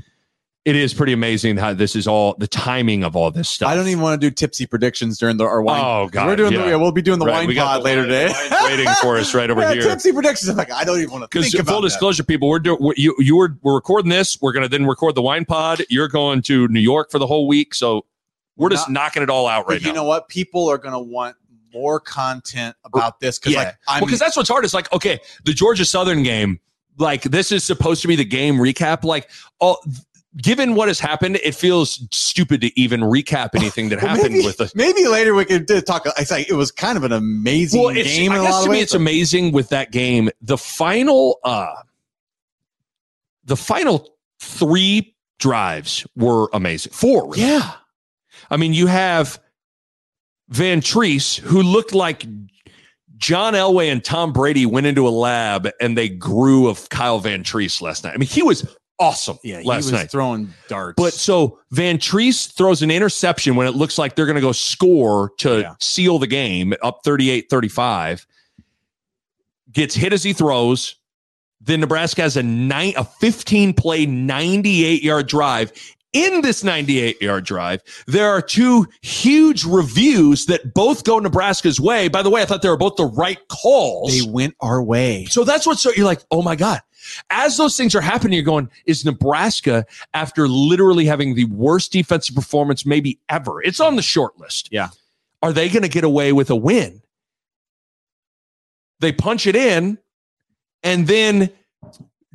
S1: it is pretty amazing how this is all the timing of all this stuff
S2: I don't even want to do tipsy predictions during the our wine.
S1: Oh, God,
S2: we're doing
S1: yeah.
S2: the, yeah, we'll be doing the
S1: Right,
S2: wine
S1: we
S2: pod later
S1: wine-
S2: today.
S1: waiting for us right over
S2: Yeah,
S1: here
S2: Tipsy predictions. I'm like, I don't even want to
S1: Because
S2: think about
S1: full
S2: that.
S1: disclosure, people, we're doing you you were we're recording this. We're gonna then record the wine pod. You're going to New York for the whole week, so We're just
S2: Not-
S1: knocking it all out right
S2: you
S1: now.
S2: You know what? People are going to want more content about this because,
S1: Yeah.
S2: like,
S1: because that's what's hard. Is like, okay, the Georgia Southern game, like this is supposed to be the game recap. Like, oh, given what has happened, it feels stupid to even recap anything that
S2: Well,
S1: happened
S2: maybe,
S1: with the.
S2: maybe later we could uh, talk. I like it was kind of an amazing
S1: Well,
S2: game
S1: I guess to me,
S2: ways.
S1: it's amazing with that game. The final, uh, the final three drives were amazing. Four, really.
S2: yeah,
S1: I mean, you have Vantrease, who looked like John Elway and Tom Brady went into a lab and they grew of Kyle Vantrease last night. I mean, he was awesome
S2: yeah. He
S1: last
S2: was
S1: night.
S2: throwing darts,
S1: But so Vantrease throws an interception when it looks like they're going to go score to
S2: Yeah.
S1: seal the game up 38 35. Gets hit as he throws. Then Nebraska has a nine, a 15 play, 98 yard drive. In this 98 yard drive, there are two huge reviews that both go Nebraska's way. By the way, I thought they were both the right calls.
S2: they went our way.
S1: So that's what so you're like, oh my God. As those things are happening, you're going, is Nebraska, after literally having the worst defensive performance maybe ever, it's on the short list.
S2: Yeah.
S1: Are they going to get away with a win? They punch it in, and then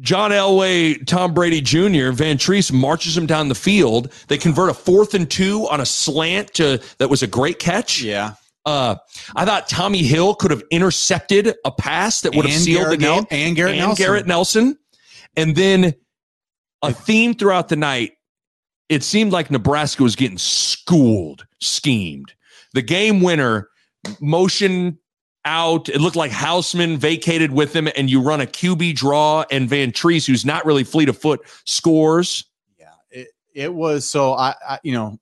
S1: John Elway, Tom Brady Jr., Vantrease marches him down the field. They convert a fourth and two on a slant to that was a great catch.
S2: Yeah,
S1: Uh, I thought Tommi Hill could have intercepted a pass that would have sealed
S2: Garrett
S1: the game.
S2: Nel- and Garrett
S1: and
S2: Nelson.
S1: Garrett Nelson. And then a theme throughout the night, it seemed like Nebraska was getting schooled, schemed. The game winner, motion out. It looked like Hausman vacated with him, and you run a QB draw, and Vantrease, who's not really fleet of foot, scores.
S2: yeah. It it was so I, I you know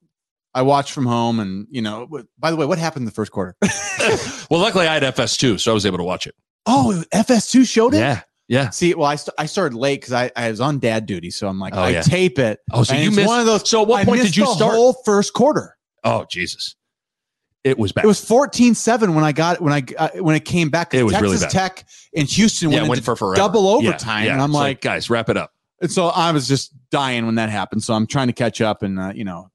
S2: I watched from home and you know. By the way, what happened in the first quarter?
S1: well, luckily I had FS2, so I was able to watch it.
S2: oh, FS2 showed it.
S1: Yeah. Yeah.
S2: See, well, I, st- I started late because I, I was on dad duty, so I'm like,
S1: Oh,
S2: I
S1: yeah.
S2: tape it.
S1: Oh, so you missed
S2: one of those.
S1: So at what
S2: I
S1: point did you
S2: the
S1: start?
S2: Whole first quarter.
S1: Oh Jesus! It was bad.
S2: It was 14-7 when I got when I uh, when it came back.
S1: It was
S2: Texas
S1: really bad.
S2: Tech and Houston
S1: yeah,
S2: went,
S1: for forever.
S2: double overtime,
S1: yeah.
S2: and I'm
S1: It's
S2: like,
S1: guys, wrap it up.
S2: and so I was just dying when that happened. So I'm trying to catch up, and uh, you know,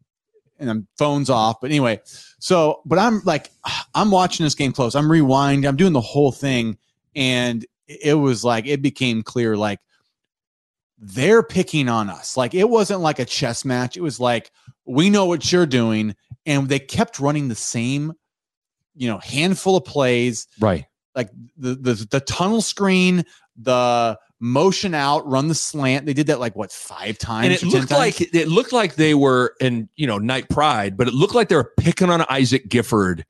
S2: and I'm phones off. But anyway, so but I'm like, I'm watching this game close. I'm rewinding. I'm doing the whole thing, and it was like it became clear like they're picking on us. Like it wasn't like a chess match. It was like we know what you're doing, and they kept running the same, you know, handful of plays
S1: Right.
S2: like the the the tunnel screen, the motion out, run the slant. They did that like what five times?
S1: And it
S2: or 10
S1: looked like it looked like they were in you know night pride, but it looked like they were picking on Isaac Gifford.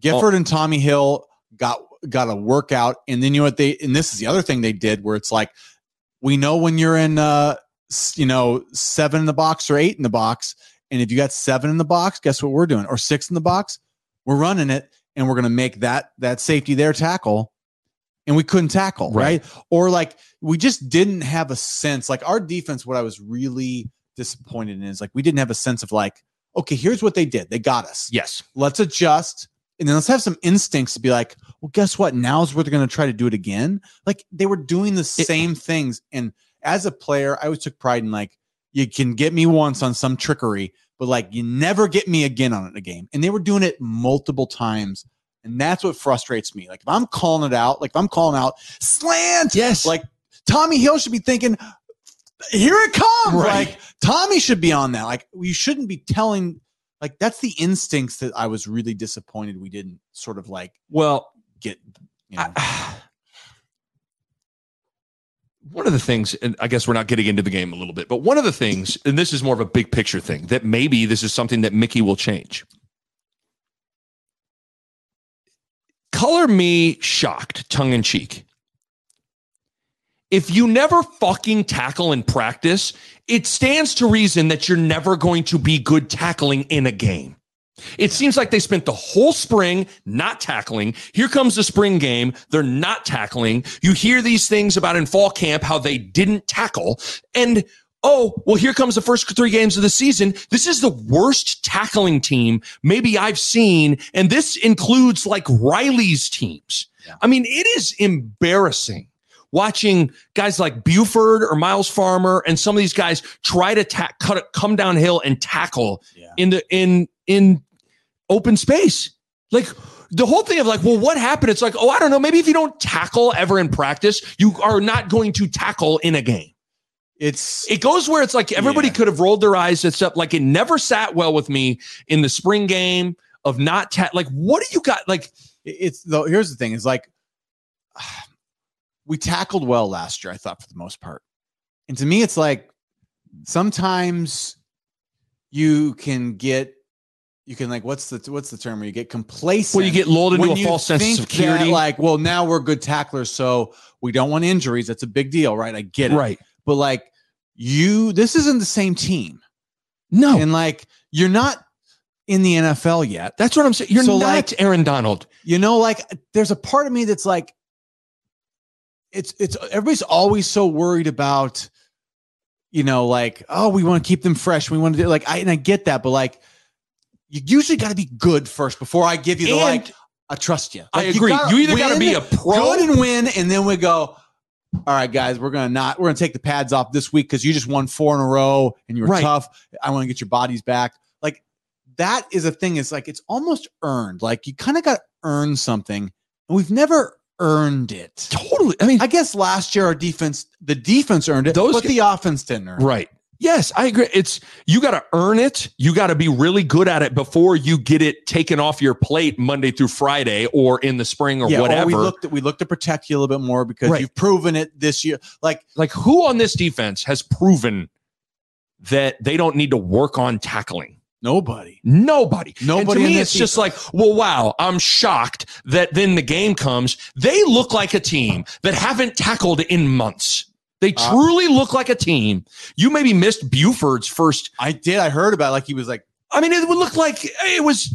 S2: Gifford and Tommi Hill got got a workout, and then you know what they and this is the other thing they did where it's like we know when you're in uh you know seven in the box or eight in the box, and if you got seven in the box, guess what we're doing? Or six in the box, we're running it, and we're gonna make that that safety there tackle. And we couldn't tackle,
S1: Right.
S2: right? Or like we just didn't have a sense. Like our defense, what I was really disappointed in is like we didn't have a sense of like, okay, here's what they did. They got us
S1: Yes.
S2: let's adjust and then let's have some instincts to be like well guess what now's where they're going to try to do it again like they were doing the same things and as a player i always took pride in like you can get me once on some trickery but like you never get me again on it in a game and they were doing it multiple times and that's what frustrates me like if i'm calling it out like if i'm calling out slant
S1: Yes.
S2: like tommi hill should be thinking here it comes
S1: Right.
S2: like tommi should be on that like you shouldn't be telling like that's the instincts that I was really disappointed we didn't sort of like
S1: well,
S2: get. You know,
S1: I- one of the things, and I guess we're not getting into the game a little bit, but one of the things, and this is more of a big picture thing, that maybe this is something that Mickey will change. Color me shocked, tongue in cheek. If you never fucking tackle in practice, it stands to reason that you're never going to be good tackling in a game. It seems like they spent the whole spring not tackling. Here comes the spring game. They're not tackling. You hear these things about in fall camp how they didn't tackle. And oh, well, here comes the first three games of the season. This is the worst tackling team maybe I've seen. And this includes like Riley's teams.
S2: Yeah.
S1: I mean, it is embarrassing watching guys like Buford or Myles Farmer and some of these guys try to ta- cut come downhill and tackle
S2: yeah.
S1: in the in in open space. Like the whole thing of like, well, what happened? It's like, oh, I don't know. Maybe if you don't tackle ever in practice, you are not going to tackle in a game.
S2: It's
S1: It goes where it's like everybody
S2: Yeah.
S1: could have rolled their eyes and stuff. Like it never sat well with me in the spring game of not ta- like what do you got? Like
S2: it's though here's the thing is like we tackled well last year i thought for the most part and to me it's like sometimes you can get you can like what's the what's the term where you get complacent
S1: well, you get lulled into a false sense of
S2: think that,
S1: security.
S2: like well now we're good tacklers so we don't want injuries that's a big deal right i get it
S1: right.
S2: But like you this isn't the same team
S1: No,
S2: and like you're not in the nfl yet
S1: that's what I'm saying. You're
S2: So,
S1: not
S2: like-
S1: Aaron Donald.
S2: you know like there's a part of me that's like it's it's everybody's always so worried about you know like oh we want to keep them fresh we want to do like i and i get that but like you usually got to be good first before i give you the
S1: And
S2: like i trust you
S1: I
S2: Like,
S1: agree.
S2: gotta
S1: You, either got to be a pro.
S2: good and win and then we go all right guys we're gonna not we're gonna take the pads off this week because you just won four in a row and you were
S1: Right.
S2: tough i want to get your bodies back like that is a thing is like it's almost earned like you kind of got to earn something and we've never earned it
S1: totally. I mean,
S2: i guess last year our defense the defense earned it
S1: Those
S2: but
S1: g-
S2: the offense didn't earn
S1: right. Yes, I agree. It's you got to earn it. You got to be really good at it before you get it taken off your plate Monday through Friday or in the spring or
S2: yeah,
S1: whatever.
S2: Or we looked at we looked to protect you a little bit more because
S1: Right.
S2: you've proven it this year. Like
S1: like who on this defense has proven that they don't need to work on tackling?
S2: nobody.
S1: Nobody.
S2: Nobody
S1: And to me, it's just like, well, wow, I'm shocked that then the game comes. They look like a team that haven't tackled in months. They
S2: Uh,
S1: truly look like a team. You maybe missed Buford's first.
S2: I did. I heard about it, like he was like,
S1: I mean, it would look like it was.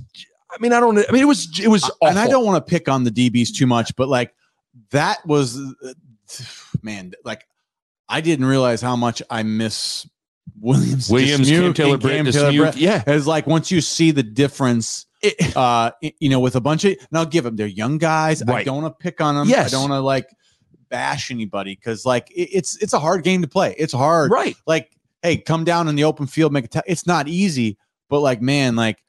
S1: I mean, I don't. I mean, it was. It was.
S2: and I don't want to pick on the DBs too much, but like that was, man, like I didn't realize how much I miss Williams,
S1: Williams, Cam Taylor,
S2: Cam Taylor. Britt.
S1: Yeah.
S2: It's like once you see the difference,
S1: It-
S2: uh, you know, with a bunch of, and I'll give them, they're young guys. I don't want to pick on them.
S1: Yes.
S2: I don't want to like bash anybody because like it, it's it's a hard game to play. It's hard.
S1: right.
S2: Like, hey, come down in the open field, make a. ta- it's not easy, but like, man, like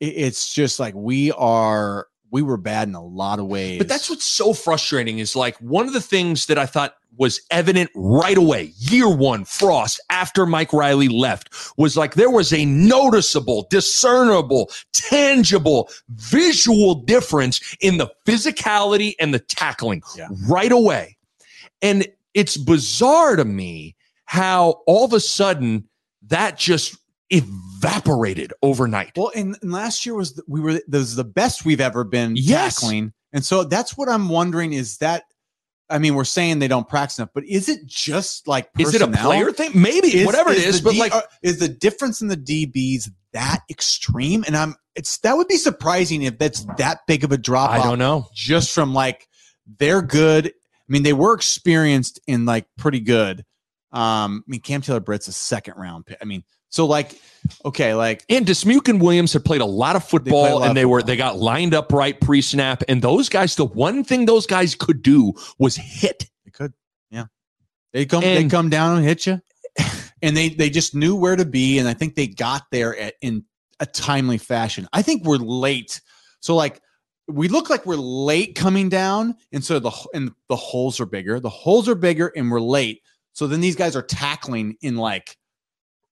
S2: it, it's just like we are. We were bad in a lot of ways.
S1: But that's what's so frustrating is like one of the things that I thought was evident right away, year one, Frost, after Mike Riley left, was like there was a noticeable, discernible, tangible, visual difference in the physicality and the tackling
S2: Yeah.
S1: right away. And it's bizarre to me how all of a sudden that just evaporated overnight.
S2: Well, and, and last year was the, we were this the best we've ever been
S1: Yes.
S2: tackling, and so that's what I'm wondering is that. I mean, we're saying they don't practice enough, but is it just like
S1: Is it a
S2: personnel?
S1: player thing? Maybe,
S2: Is-
S1: whatever it is, but
S2: D-
S1: like
S2: uh, is the difference in the DBs that extreme? And I'm it's that would be surprising if that's that big of a drop
S1: I don't know.
S2: just from like they're good. I mean, they were experienced and like pretty good. Um, I mean, Cam Taylor Britt's a second round pick. I mean, so like, okay, like
S1: And Dismuke and Williams had played a lot of football,
S2: lot
S1: and they were they got lined up right pre-snap. And those guys, the one thing those guys could do was hit.
S2: they could, yeah, they come, they come down and hit you, and they they just knew where to be, and I think they got there at, in a timely fashion. I think we're late, so like. We look like we're late coming down, and so the and the holes are bigger. The holes are bigger, and we're late. So then these guys are tackling in like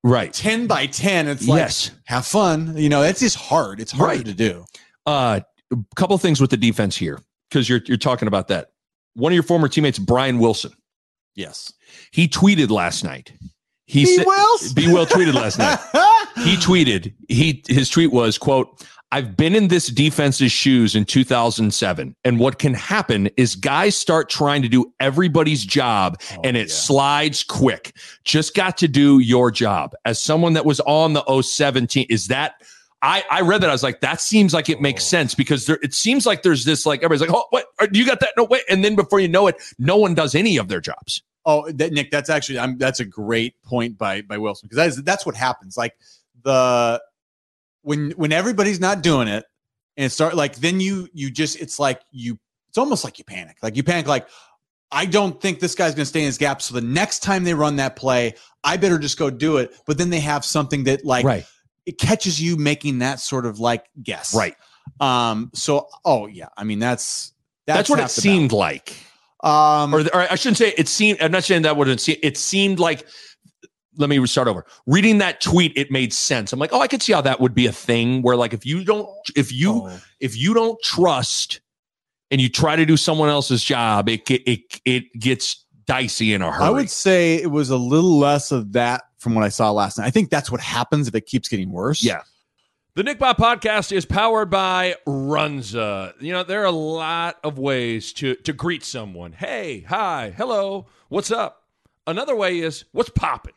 S1: Right.
S2: 10 by 10 it's like
S1: yes.
S2: have fun you know it's just hard it's hard
S1: Right.
S2: to do
S1: Uh, a couple things with the defense here because you're you're talking about that. One of your former teammates, Brian Wilson,
S2: yes
S1: he tweeted last night. He said,
S2: Wills?
S1: B. Will tweeted last night. he tweeted he his tweet was quote i've been in this defense's shoes in 2007 and what can happen is guys start trying to do everybody's job oh, and it
S2: yeah.
S1: slides quick. Just got to do your job. As someone that was on the 017 is that I, I read that I was like that seems like it makes
S2: Oh.
S1: sense because there it seems like there's this like everybody's like oh what? Do you got that? No wait and then before you know it no one does any of their jobs.
S2: Oh that, nick that's actually I'm, that's a great point by by wilson because that is, that's what happens. Like the when when everybody's not doing it and start like then you you just it's like you it's almost like you panic like you panic like I don't think this guy's going to stay in his gap. So the next time they run that play, I better just go do it. But then they have something that like
S1: right
S2: it catches you making that sort of like guess.
S1: Right.
S2: Um. So, oh yeah, I mean that's
S1: That's, what it seemed like.
S2: Um.
S1: Or, or I shouldn't say it seemed. I'm not saying that wouldn't seemed. It seemed like. Let me start over. Reading that tweet, it made sense. I'm like, oh, I could see how that would be a thing where, like, if you don't, if you,
S2: oh.
S1: if you don't trust, and you try to do someone else's job, it it it gets dicey in a hurry.
S2: I would say it was a little less of that from what I saw last night. I think that's what happens if it keeps getting worse.
S1: Yeah.
S3: The Nick Bob podcast is powered by Runza. You know, there are a lot of ways to to greet someone. Hey, hi, hello, what's up? Another way is what's popping?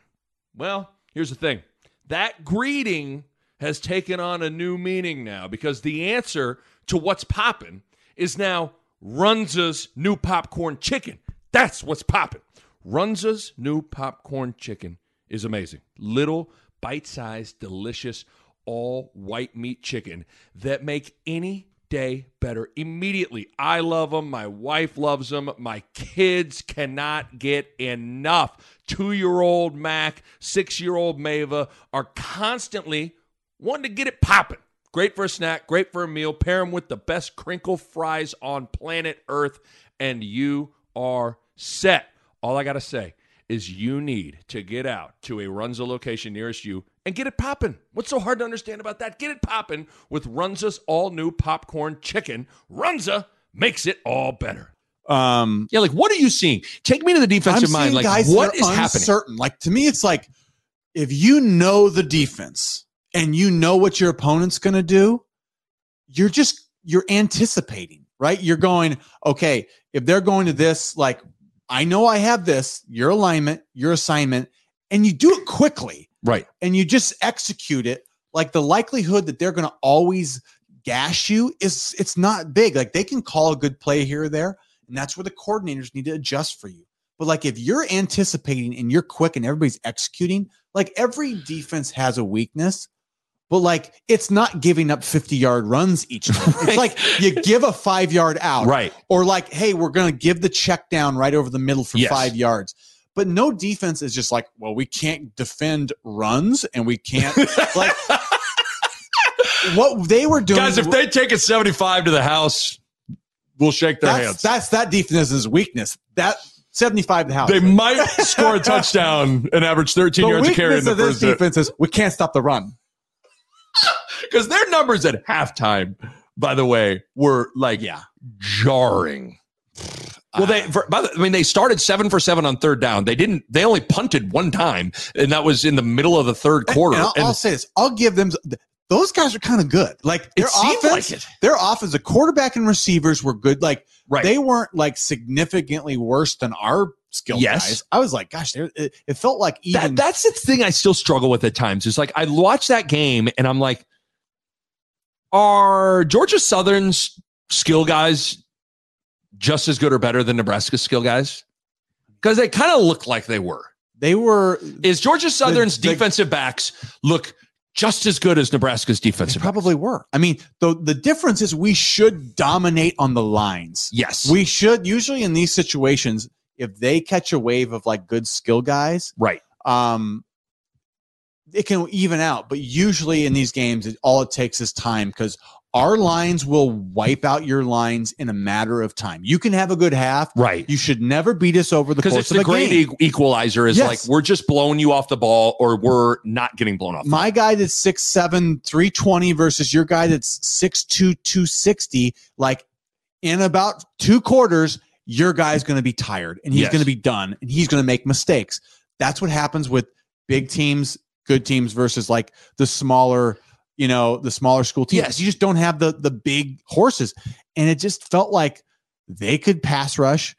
S3: Well, here's the thing. That greeting has taken on a new meaning now because the answer to what's popping is now Runza's new popcorn chicken. That's what's popping. Runza's new popcorn chicken is amazing. Little bite-sized, delicious, all white meat chicken that make any day better immediately. I love them. My wife loves them. My kids cannot get enough. Two year old Mac, six year old Mava are constantly wanting to get it popping. Great for a snack, great for a meal. Pair them with the best crinkle fries on planet Earth, and you are set. All I got to say is you need to get out to a Runza location nearest you and get it popping. What's so hard to understand about that? Get it popping with Runza's all new popcorn chicken. Runza makes it all better.
S2: Um.
S1: yeah, like what are you seeing? Take me to the defensive
S2: I'm
S1: mind. Like
S2: guys that
S1: what
S2: are
S1: happening?
S2: uncertain. Like to me, it's like if you know the defense and you know what your opponent's going to do, you're just you're anticipating, right? You're going, okay, if they're going to this, like I know I have this, your alignment, your assignment, and you do it quickly
S1: Right.
S2: and you just execute it. Like the likelihood that they're going to always gash you is it's not big. Like they can call a good play here or there, and that's where the coordinators need to adjust for you. But like if you're anticipating and you're quick and everybody's executing, like every defense has a weakness, but like it's not giving up 50 yard runs each time. It's like you give a five yard out,
S1: Right.
S2: or like, hey, we're going to give the check down right over the middle for
S1: Yes.
S2: five yards. But no defense is just like, well, we can't defend runs and we can't like what they were doing.
S1: Guys, if they take a 75 to the house, we'll shake their
S2: that's,
S1: hands.
S2: that's that defense's weakness. That 75 to the house.
S1: they might score a touchdown and average 13
S2: the
S1: yards a carry in the first
S2: defense is we can't stop the run.
S1: Because their numbers at halftime, by the way, were like
S2: Yeah.
S1: jarring. Well, they, for, by the, I mean, they started seven for seven on third down. They didn't. They only punted one time, and that was in the middle of the third quarter.
S2: And I'll,
S1: And
S2: I'll say this: I'll give them. Those guys are kind of good. Like their offense,
S1: like
S2: their offense, the quarterback and receivers were good. Like
S1: Right.
S2: they weren't like significantly worse than our skill
S1: Yes.
S2: guys. I was like, gosh, it, it felt like even
S1: that, that's the thing I still struggle with at times. Is like I watch that game and I'm like, are Georgia Southern's skill guys just as good or better than Nebraska's skill guys? Because they kind of look like they were.
S2: they were.
S1: Is Georgia Southern's
S2: the-
S1: defensive backs look just as good as Nebraska's defensive? backs?
S2: probably were. I mean, the the difference is we should dominate on the lines.
S1: Yes.
S2: We should usually in these situations, if they catch a wave of like good skill guys,
S1: right.
S2: um it can even out but usually in these games it, all it takes is time because our lines will wipe out your lines in a matter of time you can have a good half
S1: Right.
S2: you should never beat us over the course
S1: it's
S2: of
S1: the
S2: a
S1: great
S2: game.
S1: equalizer is
S2: Yes.
S1: like we're just blowing you off the ball or we're not getting blown off.
S2: my guy that's 6'7 320 versus your guy that's 6'2 260 like in about two quarters your guy's going to be tired and he's
S1: Yes.
S2: going to be done and he's going to make mistakes that's what happens with big teams good teams versus like the smaller you know the smaller school teams
S1: Yes.
S2: you just don't have the the big horses and it just felt like they could pass rush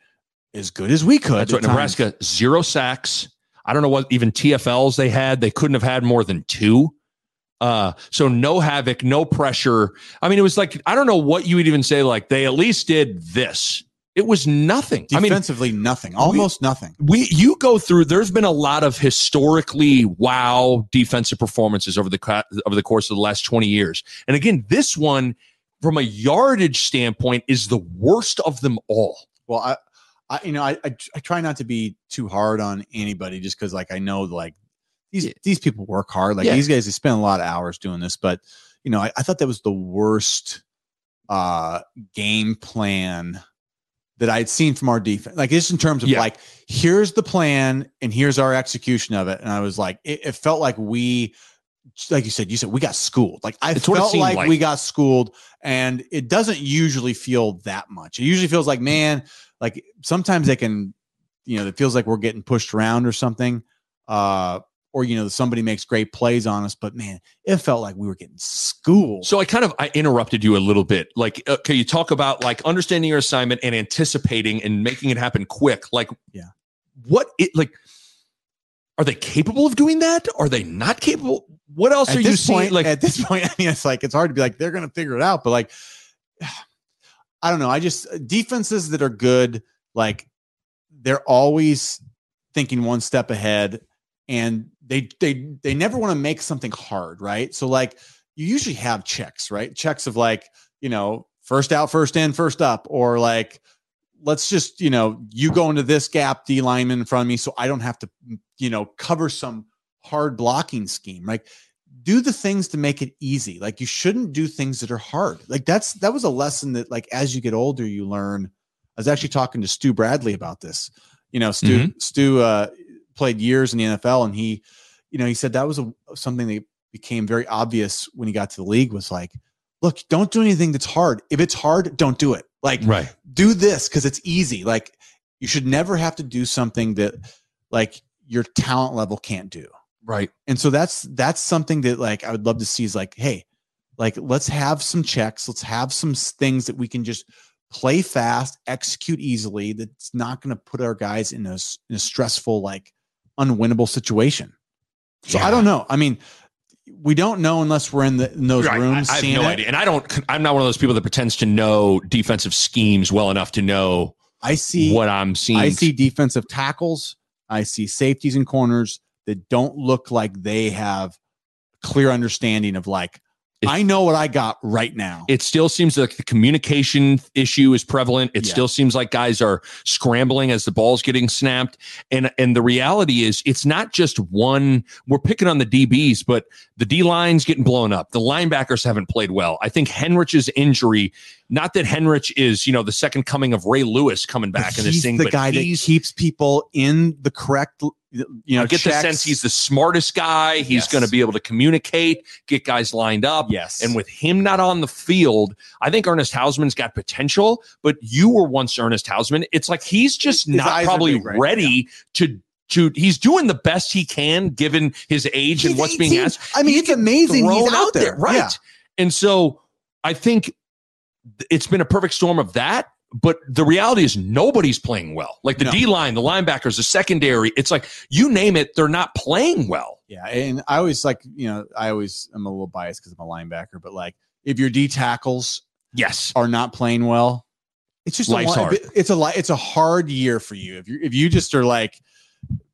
S2: as good as we could
S1: That's what
S2: at times.
S1: Nebraska zero sacks. I don't know what even TFLs they had. They couldn't have had more than two. Uh, so no havoc, no pressure. I mean, it was like I don't know what you would even say. Like they at least did this. It was nothing. I mean,
S2: defensively nothing almost nothing
S1: we you go through. There's been a lot of historically wow defensive performances over the over the course of the last 20 years. And again, this one from a yardage standpoint is the worst of them all.
S2: Well, I, I you know, I, I I try not to be too hard on anybody just because like I know like these these people work hard. Like
S1: Yeah.
S2: these guys, they spend a lot of hours doing this. But you know, I, I thought that was the worst uh game plan that I had seen from our defense. Like just in terms of
S1: Yeah.
S2: like, here's the plan and here's our execution of it. And I was like, it, it felt like we like you said, you said we got schooled. Like I
S1: It's
S2: felt like,
S1: like.
S2: we got schooled, and it doesn't usually feel that much. It usually feels like, man, like sometimes they can, you know, it feels like we're getting pushed around or something. Uh, or you know, somebody makes great plays on us, but man, it felt like we were getting schooled.
S1: So I kind of I interrupted you a little bit. Like, uh, can you talk about like understanding your assignment and anticipating and making it happen quick? Like,
S2: Yeah.
S1: what it like? Are they capable of doing that? Are they not capable? What else
S2: at
S1: are you seeing?
S2: point,
S1: Like,
S2: at this point, I mean, it's like it's hard to be like they're going to figure it out, but like, I don't know. I just defenses that are good, like they're always thinking one step ahead, and they they they never want to make something hard, right? So like you usually have checks, right? Checks of like you know first out, first in, first up, or like let's just you know you go into this gap, D lineman in front of me, so I don't have to you know cover some hard blocking scheme, Like do the things to make it easy. Like you shouldn't do things that are hard. Like that's that was a lesson that like as you get older you learn. I was actually talking to Stu Bradley about this. You know, Stu Stu uh, played years in the NFL, and he, you know, he said that was a, something that became very obvious when he got to the league. Was like, look, don't do anything that's hard. If it's hard, don't do it. Like,
S1: right?
S2: do this because it's easy. Like, you should never have to do something that like your talent level can't do
S1: Right.
S2: and so that's that's something that like i would love to see is like hey like let's have some checks let's have some things that we can just play fast execute easily that's not going to put our guys in a, in a stressful like unwinnable situation so i don't know i mean we don't know unless we're in, the, in those
S1: Right.
S2: rooms
S1: I, I have no
S2: it.
S1: idea, and I don't. I'm not one of those people that pretends to know defensive schemes well enough to know
S2: i see
S1: what I'm seeing.
S2: I see defensive tackles. I see safeties and corners that don't look like they have clear understanding of like, I know what I got right now.
S1: it still seems like the communication issue is prevalent. It
S2: Yeah.
S1: still seems like guys are scrambling as the ball's getting snapped. And and the reality is it's not just one we're picking on the DBs, but the D line's getting blown up. The linebackers haven't played well. I think Henrich's injury, not that Henrich is, you know, the second coming of Ray Lewis coming back in this
S2: he's
S1: thing,
S2: the guy that keeps people in the correct, you know,
S1: I get the sense he's the smartest guy. He's
S2: Yes.
S1: going to be able to communicate, get guys lined up.
S2: yes,
S1: And with him not on the field, I think Ernest Hausman's got potential, but you were once Ernest Hausman. It's like he's just
S2: His
S1: not probably
S2: big, right?
S1: ready to to he's doing the best he can given his age and
S2: He's
S1: what's being asked.
S2: I mean,
S1: He's
S2: it's amazing he's out there,
S1: right?
S2: Yeah.
S1: And so I think it's been a perfect storm of that. But the reality is nobody's playing well. Like the
S2: No.
S1: D line, the linebackers, the secondary. It's like you name it, they're not playing well.
S2: Yeah, and I always like you know I always am a little biased because I'm a linebacker, but like if your D tackles
S1: Yes.
S2: are not playing well, it's just
S1: Life's
S2: a,
S1: hard.
S2: It's a it's a hard year for you if you if you just are like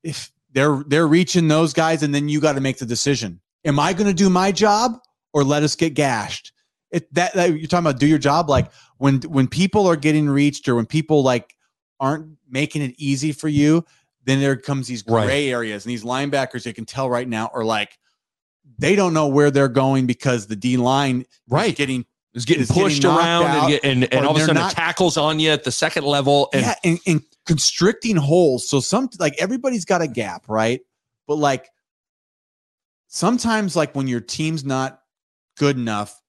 S2: if they're they're reaching those guys and then you got to make the decision. Am I going to do my job or let us get gashed? It that, that you're talking about do your job like when when people are getting reached or when people like aren't making it easy for you, then there comes these
S1: Right.
S2: gray areas and these linebackers you can tell right now are like they don't know where they're going because the D line is
S1: Right.
S2: getting
S1: is getting
S2: is
S1: pushed
S2: knocked
S1: around
S2: out,
S1: and, get, and, and all of a sudden
S2: not-
S1: the tackles on you at the second level. And
S2: yeah, and, and constricting holes. So some like everybody's got a gap, right? But like sometimes, like when your team's not good enough,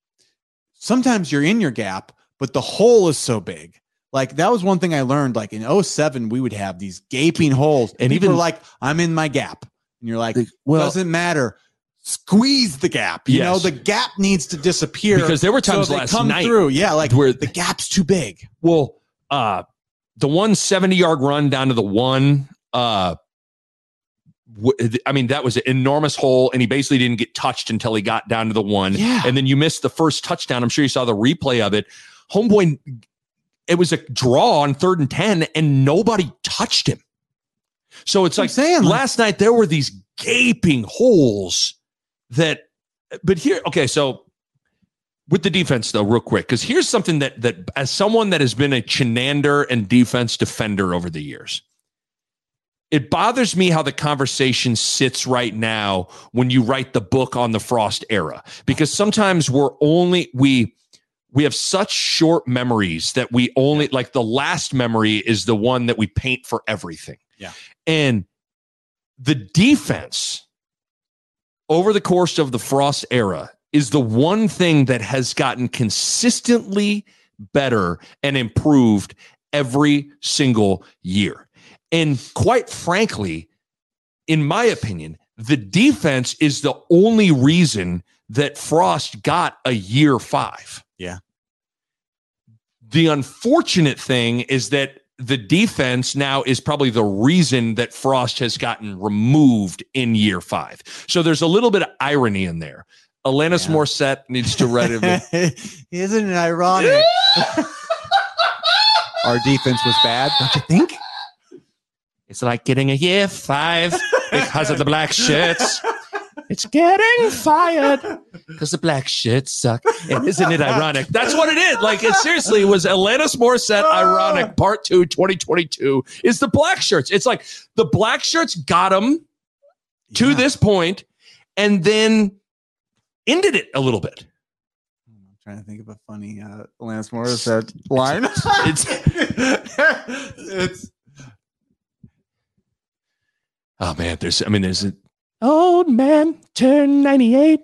S2: sometimes you're in your gap, but the hole is so big. Like that was one thing I learned. Like in 07, we would have these gaping holes,
S1: And even-
S2: like, "I'm in my gap," and you're like,
S1: well,
S2: "Doesn't matter." Squeeze the gap. You know the gap needs to disappear
S1: because there were times
S2: they
S1: last
S2: come
S1: night
S2: through. Yeah, like
S1: where
S2: the gap's too big.
S1: well, uh, the one 70 yard run down to the one, uh, I mean, that was an enormous hole, and he basically didn't get touched until he got down to the one.
S2: Yeah.
S1: And then you missed the first touchdown. I'm sure you saw the replay of it. Homeboy, it was a draw on third and 10, and nobody touched him. So it's like
S2: saying,
S1: last night there were these gaping holes that, but here, okay, so with the defense though, real quick, because here's something that that as someone that has been a Chinander and defense defender over the years, it bothers me how the conversation sits right now when you write the book on the Frost era because sometimes we're only we we have such short memories that we only like the last memory is the one that we paint for everything.
S2: Yeah.
S1: And the defense over the course of the Frost era is the one thing that has gotten consistently better and improved every single year. And quite frankly, in my opinion, the defense is the only reason that Frost got a year five.
S2: Yeah.
S1: The unfortunate thing is that the defense now is probably the reason that Frost has gotten removed in year five. So there's a little bit of irony in there. Alanis
S2: Yeah.
S1: Morissette needs to write it.
S2: Isn't it ironic? Our defense was bad, don't you think?
S1: It's like getting a year five because of the black shirts. It's getting fired because the black shirts suck. And isn't it ironic? That's what it is. Like, it seriously was Alanis Morissette ironic part two, 2022 is the black shirts. It's like the black shirts got them to
S2: Yeah.
S1: this point and then ended it a little bit.
S2: I'm trying to think of a funny uh, Alanis Morissette line.
S1: It's
S2: it's
S1: oh man, there's I mean, there's an old man turned 98.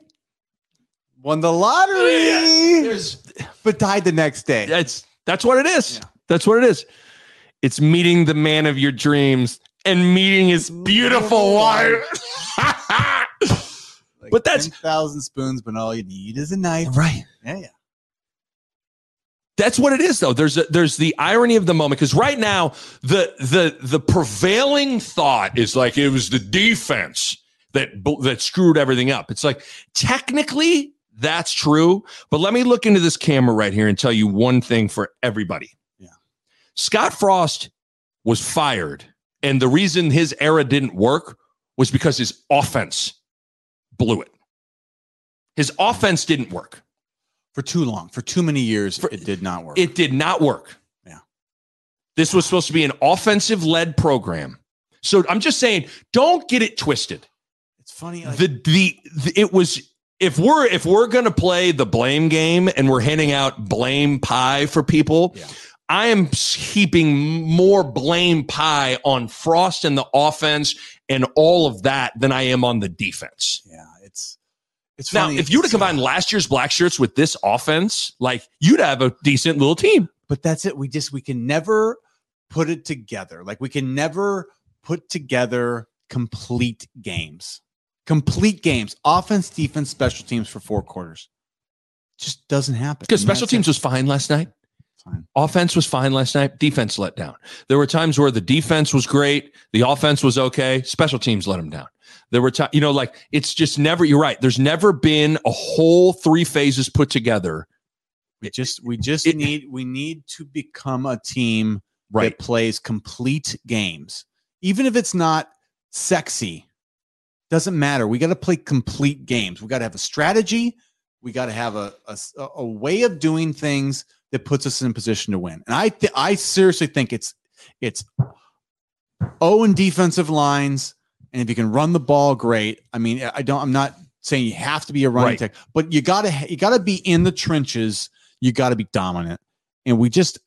S2: won the lottery,
S1: There's
S2: but died the next day.
S1: that's that's what it is.
S2: Yeah.
S1: That's what it is. It's meeting the man of your dreams and meeting his beautiful wife.
S2: Like
S1: but that's-
S2: thousand spoons, but all you need is a knife.
S1: right.
S2: Yeah, yeah.
S1: That's what it is, though. There's a, there's the irony of the moment because right now the the the prevailing thought is like it was the defense that that screwed everything up. It's like technically that's true, but let me look into this camera right here and tell you one thing for everybody.
S2: Yeah.
S1: Scott Frost was fired, and the reason his era didn't work was because his offense blew it. His offense didn't work.
S2: For too long, for too many years,
S1: For-
S2: it did not work.
S1: It did not work.
S2: Yeah.
S1: This was supposed to be an offensive led program. So I'm just saying, don't get it twisted.
S2: it's funny. Like,
S1: The, the the it was if we're if we're gonna play the blame game and we're handing out blame pie for people,
S2: Yeah.
S1: I am heaping more blame pie on Frost and the offense and all of that than I am on the defense.
S2: yeah, it's
S1: Now,
S2: funny.
S1: if you were to combine last year's black shirts with this offense, like you'd have a decent little team.
S2: but that's it. We just we can never put it together. Like we can never put together complete games. Complete games, offense, defense, special teams for four quarters. Just doesn't happen.
S1: Because special teams
S2: it.
S1: was fine last night.
S2: Fine.
S1: Offense was fine last night. Defense let down. There were times where the defense was great, the offense was okay. Special teams let them down. There were times, you know, like it's just never. You're right. There's never been a whole three phases put together.
S2: We just we just
S1: it-
S2: need we need to become a team
S1: Right.
S2: that plays complete games. Even if it's not sexy, doesn't matter. We got to play complete games. We got to have a strategy. We got to have a a way of doing things that puts us in a position to win. And I th- I seriously think it's it's O and defensive lines. And if you can run the ball, great. I mean, I don't. I'm not saying you have to be a running
S1: Right.
S2: tech, but you gotta you gotta be in the trenches. You got to be dominant. And we just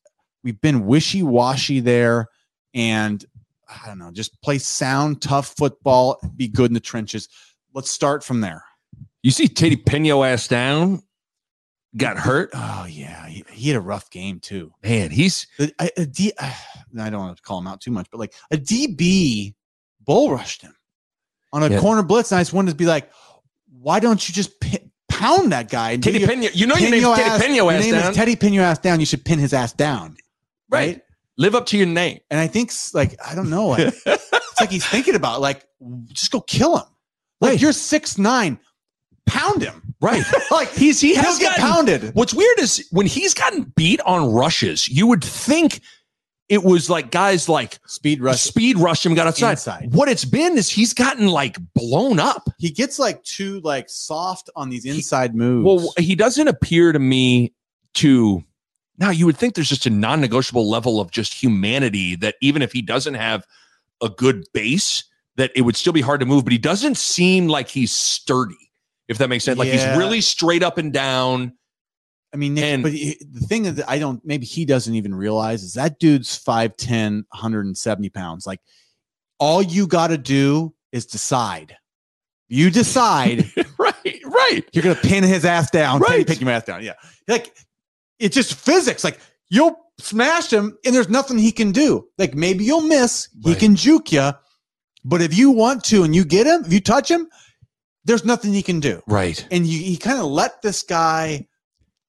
S2: we've been wishy washy there, and I don't know, just play sound, tough football, be good in the trenches. Let's start from there.
S1: You see Teddy Pino ass down, got hurt.
S2: Oh yeah, he, he had a rough game too.
S1: Man, he's
S2: A, a- D, uh, I don't want to call him out too much, but like a DB bull rushed him on a
S1: Yeah.
S2: corner blitz. And I just wanted to be like, why don't you just pi- pound that guy?
S1: Teddy
S2: your-
S1: Pino. You know your
S2: pin
S1: name's
S2: your
S1: Teddy
S2: ass-
S1: Pino
S2: your
S1: ass
S2: name
S1: down.
S2: is Teddy ass down. You should pin his ass down.
S1: right. Live up to your name.
S2: And I think like I don't know, like it's like he's thinking about like just go kill him. Like
S1: Right.
S2: you're six nine, pound him.
S1: Right.
S2: like
S1: He's he has
S2: get pounded.
S1: What's weird is when he's gotten beat on rushes, you would think it was like guys like
S2: Speed rush.
S1: speed rush him, got outside.
S2: Inside.
S1: What it's been is he's gotten like blown up.
S2: He gets like too like soft on these inside moves.
S1: Well, he doesn't appear to me to. Now you would think there's just a non-negotiable level of just humanity that even if he doesn't have a good base that it would still be hard to move, but he doesn't seem like he's sturdy. If that makes sense, like
S2: Yeah.
S1: he's really straight up and down.
S2: I mean, Nick,
S1: And-
S2: but he- the thing that I don't, maybe he doesn't even realize is that dude's 5'10, 170 pounds. Like, all you got to do is decide. You decide
S1: right, right.
S2: you're going to pin his ass down.
S1: Right.
S2: Pin your ass down. Yeah. Like, it's just physics. Like, you'll smash him and there's nothing he can do. Like, maybe you'll miss. He can juke you. But if you want to and you get him, if you touch him, there's nothing he can do.
S1: Right.
S2: and you he kind of let this guy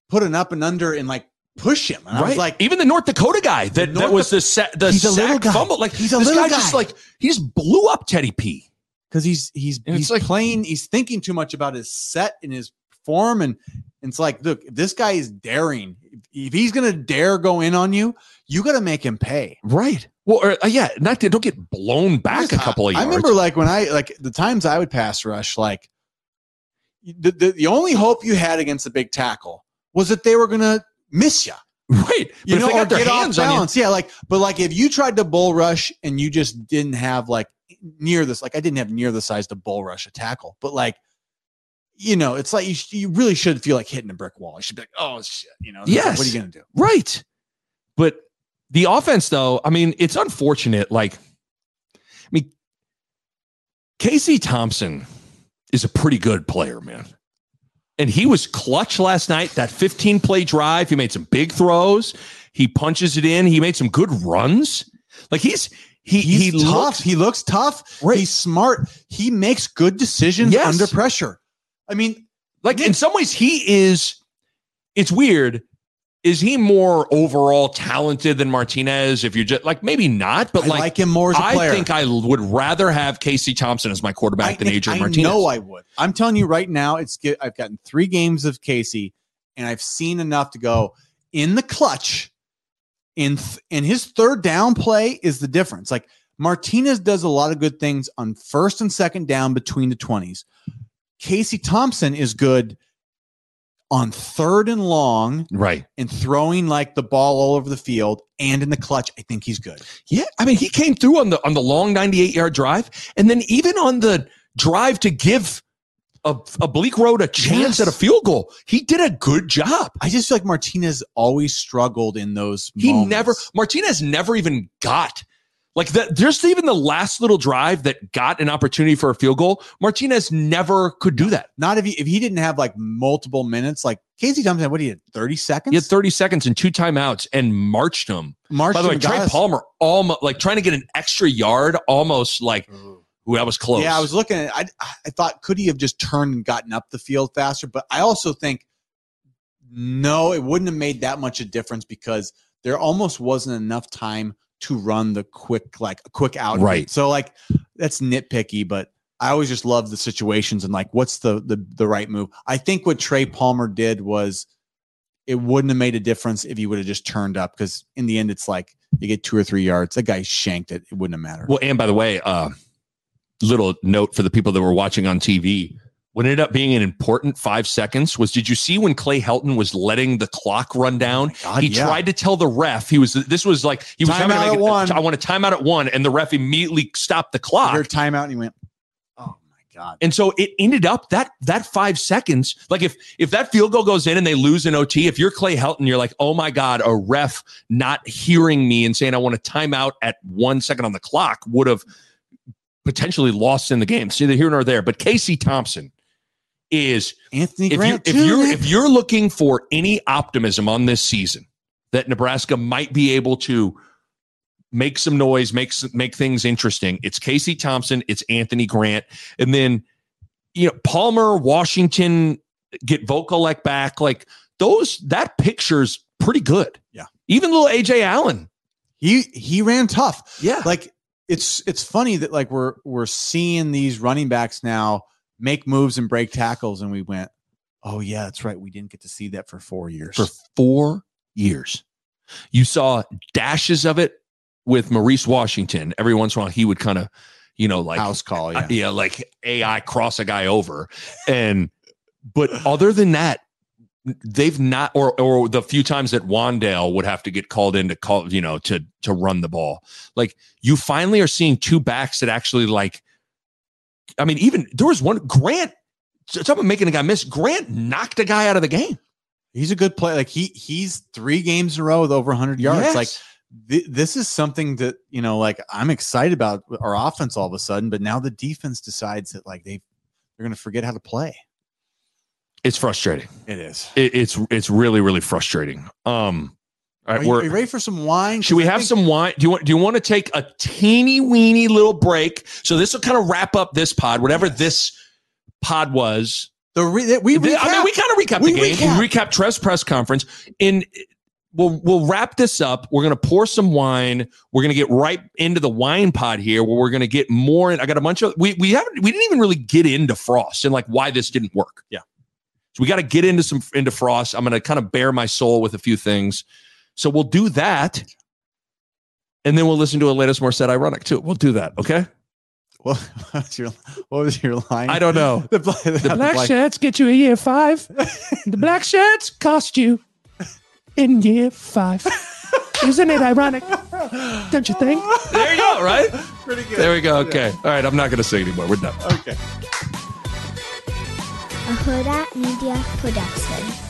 S2: put an up and under and like push him. And I was
S1: right.
S2: like,
S1: even the North Dakota guy that,
S2: North
S1: that was the sa- the
S2: He's a little guy.
S1: fumble. Like
S2: He's a
S1: this
S2: little
S1: guy, just like he just blew up Teddy P.
S2: because he's he's
S1: And
S2: he's
S1: like-
S2: playing, he's thinking too much about his set and his form, and, and it's like, look, if this guy is daring. If, if he's gonna dare go in on you, you got to make him pay.
S1: Right. Well, or, uh, yeah, not to, don't get blown back a couple of years.
S2: I
S1: yards.
S2: remember like when I like the times I would pass rush, like the, the, the only hope you had against the big tackle was that they were gonna miss you.
S1: right. But
S2: you know, or get off balance. Yeah, like, but like if you tried to bull rush and you just didn't have like near this, like I didn't have near the size to bull rush a tackle, but like, you know, it's like you, sh- you really should feel like hitting a brick wall. You should be like, oh shit, you know,
S1: Yes.
S2: what are you gonna do?
S1: Right. But the offense, though, I mean, it's unfortunate. Like, I mean, Casey Thompson is a pretty good player, man. And he was clutch last night. That 15 play drive, he made some big throws. He punches it in. He made some good runs. Like he's he
S2: He's
S1: he
S2: tough.
S1: looks
S2: he looks tough.
S1: Right.
S2: He's smart. He makes good decisions
S1: Yes.
S2: under pressure. I mean,
S1: like in some ways he is. It's weird. Is he more overall talented than Martinez? If you're just like maybe not, but
S2: I like, him more as a
S1: I
S2: player.
S1: I think I would rather have Casey Thompson as my quarterback than
S2: Nick,
S1: Adrian
S2: I
S1: Martinez.
S2: No, I would. I'm telling you right now, it's get, I've gotten three games of Casey, and I've seen enough to go in the clutch. In th- in his third down play is the difference. Like Martinez does a lot of good things on first and second down between the twenties. Casey Thompson is good on third and long
S1: right.
S2: and throwing like the ball all over the field and in the clutch. I think he's good.
S1: Yeah, I mean, he came through on the on the long 98 yard drive, and then even on the drive to give a, a Bleekrode a chance
S2: Yes.
S1: at a field goal, he did a good job.
S2: I just feel like Martinez always struggled in those.
S1: He
S2: moments.
S1: never Martinez never even got like that. Just even the last little drive that got an opportunity for a field goal. Martinez never could do that.
S2: not if he if he didn't have like multiple minutes, like Casey Thompson, what do you thirty seconds?
S1: He had 30 seconds and two timeouts and marched him.
S2: Marched
S1: By the way, Trey
S2: us-
S1: Palmer almost like trying to get an extra yard, almost like ooh, that was close.
S2: Yeah, I was looking at. I I thought could he have just turned and gotten up the field faster? But I also think no, it wouldn't have made that much a difference because there almost wasn't enough time to run the quick like quick out.
S1: Right.
S2: So like that's nitpicky, but I always just love the situations and like what's the the the right move. I think what Trey Palmer did was it wouldn't have made a difference if he would have just turned up because in the end it's like you get two or three yards. That guy shanked it. It wouldn't have mattered.
S1: Well, and by the way, uh, little note for the people that were watching on TV. What ended up being an important five seconds was did you see when Clay Helton was letting the clock run oh down?
S2: God,
S1: he
S2: yeah.
S1: tried to tell the ref he was this was like he was
S2: Time
S1: trying to
S2: out
S1: make
S2: at
S1: it-
S2: one.
S1: I want a timeout at one, and the ref immediately stopped the clock.
S2: Your timeout and he went, oh my god.
S1: And so it ended up that that five seconds, like if if that field goal goes in and they lose an OT, if you're Clay Helton, you're like, oh my God, a ref not hearing me and saying I want a timeout at one second on the clock would have potentially lost in the game. So either here nor there. But Casey Thompson is
S2: Anthony
S1: if you
S2: Grant.
S1: if you're if you're looking for any optimism on this season that Nebraska might be able to make some noise, make some, make things interesting, it's Casey Thompson, it's Anthony Grant, and then you know Palmer, Washington get Vokolek back, like those that picture's pretty good.
S2: Yeah.
S1: even little Ajay Allen.
S2: he he ran tough.
S1: Yeah,
S2: Like it's it's funny that like we're we're seeing these running backs now make moves and break tackles, and we went, oh yeah, that's right. We didn't get to see that for four years.
S1: for four years. You saw dashes of it with Maurice Washington. Every once in a while, he would kind of, you know, like
S2: House call,
S1: uh,
S2: yeah.
S1: like AI cross a guy over, and but other than that, they've not or or the few times that Wandale would have to get called in to call, you know, to to run the ball. Like you finally are seeing two backs that actually like I mean, even there was one Grant someone making a guy miss. Grant knocked a guy out of the game.
S2: He's a good player. Like he he's three games in a row with over 100 yards.
S1: Yes.
S2: Like th- this is something that you know, like I'm excited about our offense all of a sudden, but now the defense decides that like they they're going to forget how to play.
S1: it's frustrating.
S2: It is.
S1: It, it's it's really really frustrating. Um, all
S2: Are you,
S1: we're
S2: you ready for some wine?
S1: Should we
S2: I
S1: have
S2: think-
S1: some wine? Do you want do you want to take a teeny weeny little break? So this will kind of wrap up this pod, whatever this pod was.
S2: The re- we
S1: I mean, we kind of recap
S2: We
S1: the game.
S2: recap.
S1: We recap Trez press conference. In we'll we'll wrap this up. We're gonna pour some wine. We're gonna get right into the wine pod here, where we're gonna get more. And I got a bunch of we we haven't we didn't even really get into Frost and like why this didn't work.
S2: Yeah.
S1: So we got to get into some into Frost. I'm gonna kind of bare my soul with a few things. So we'll do that. And then we'll listen to Alanis Morissette ironic too. We'll do that. Okay.
S2: What was your what was your line?
S1: I don't know.
S2: the, bla- the
S4: Black shirts get you a year five. the black shirts cost you in year five. Isn't it ironic? Don't you think?
S1: There you go. Right.
S2: Pretty good.
S1: There we go. Okay. All right. I'm not gonna sing anymore. We're done.
S2: Okay.
S5: a Hurrdat Media Production.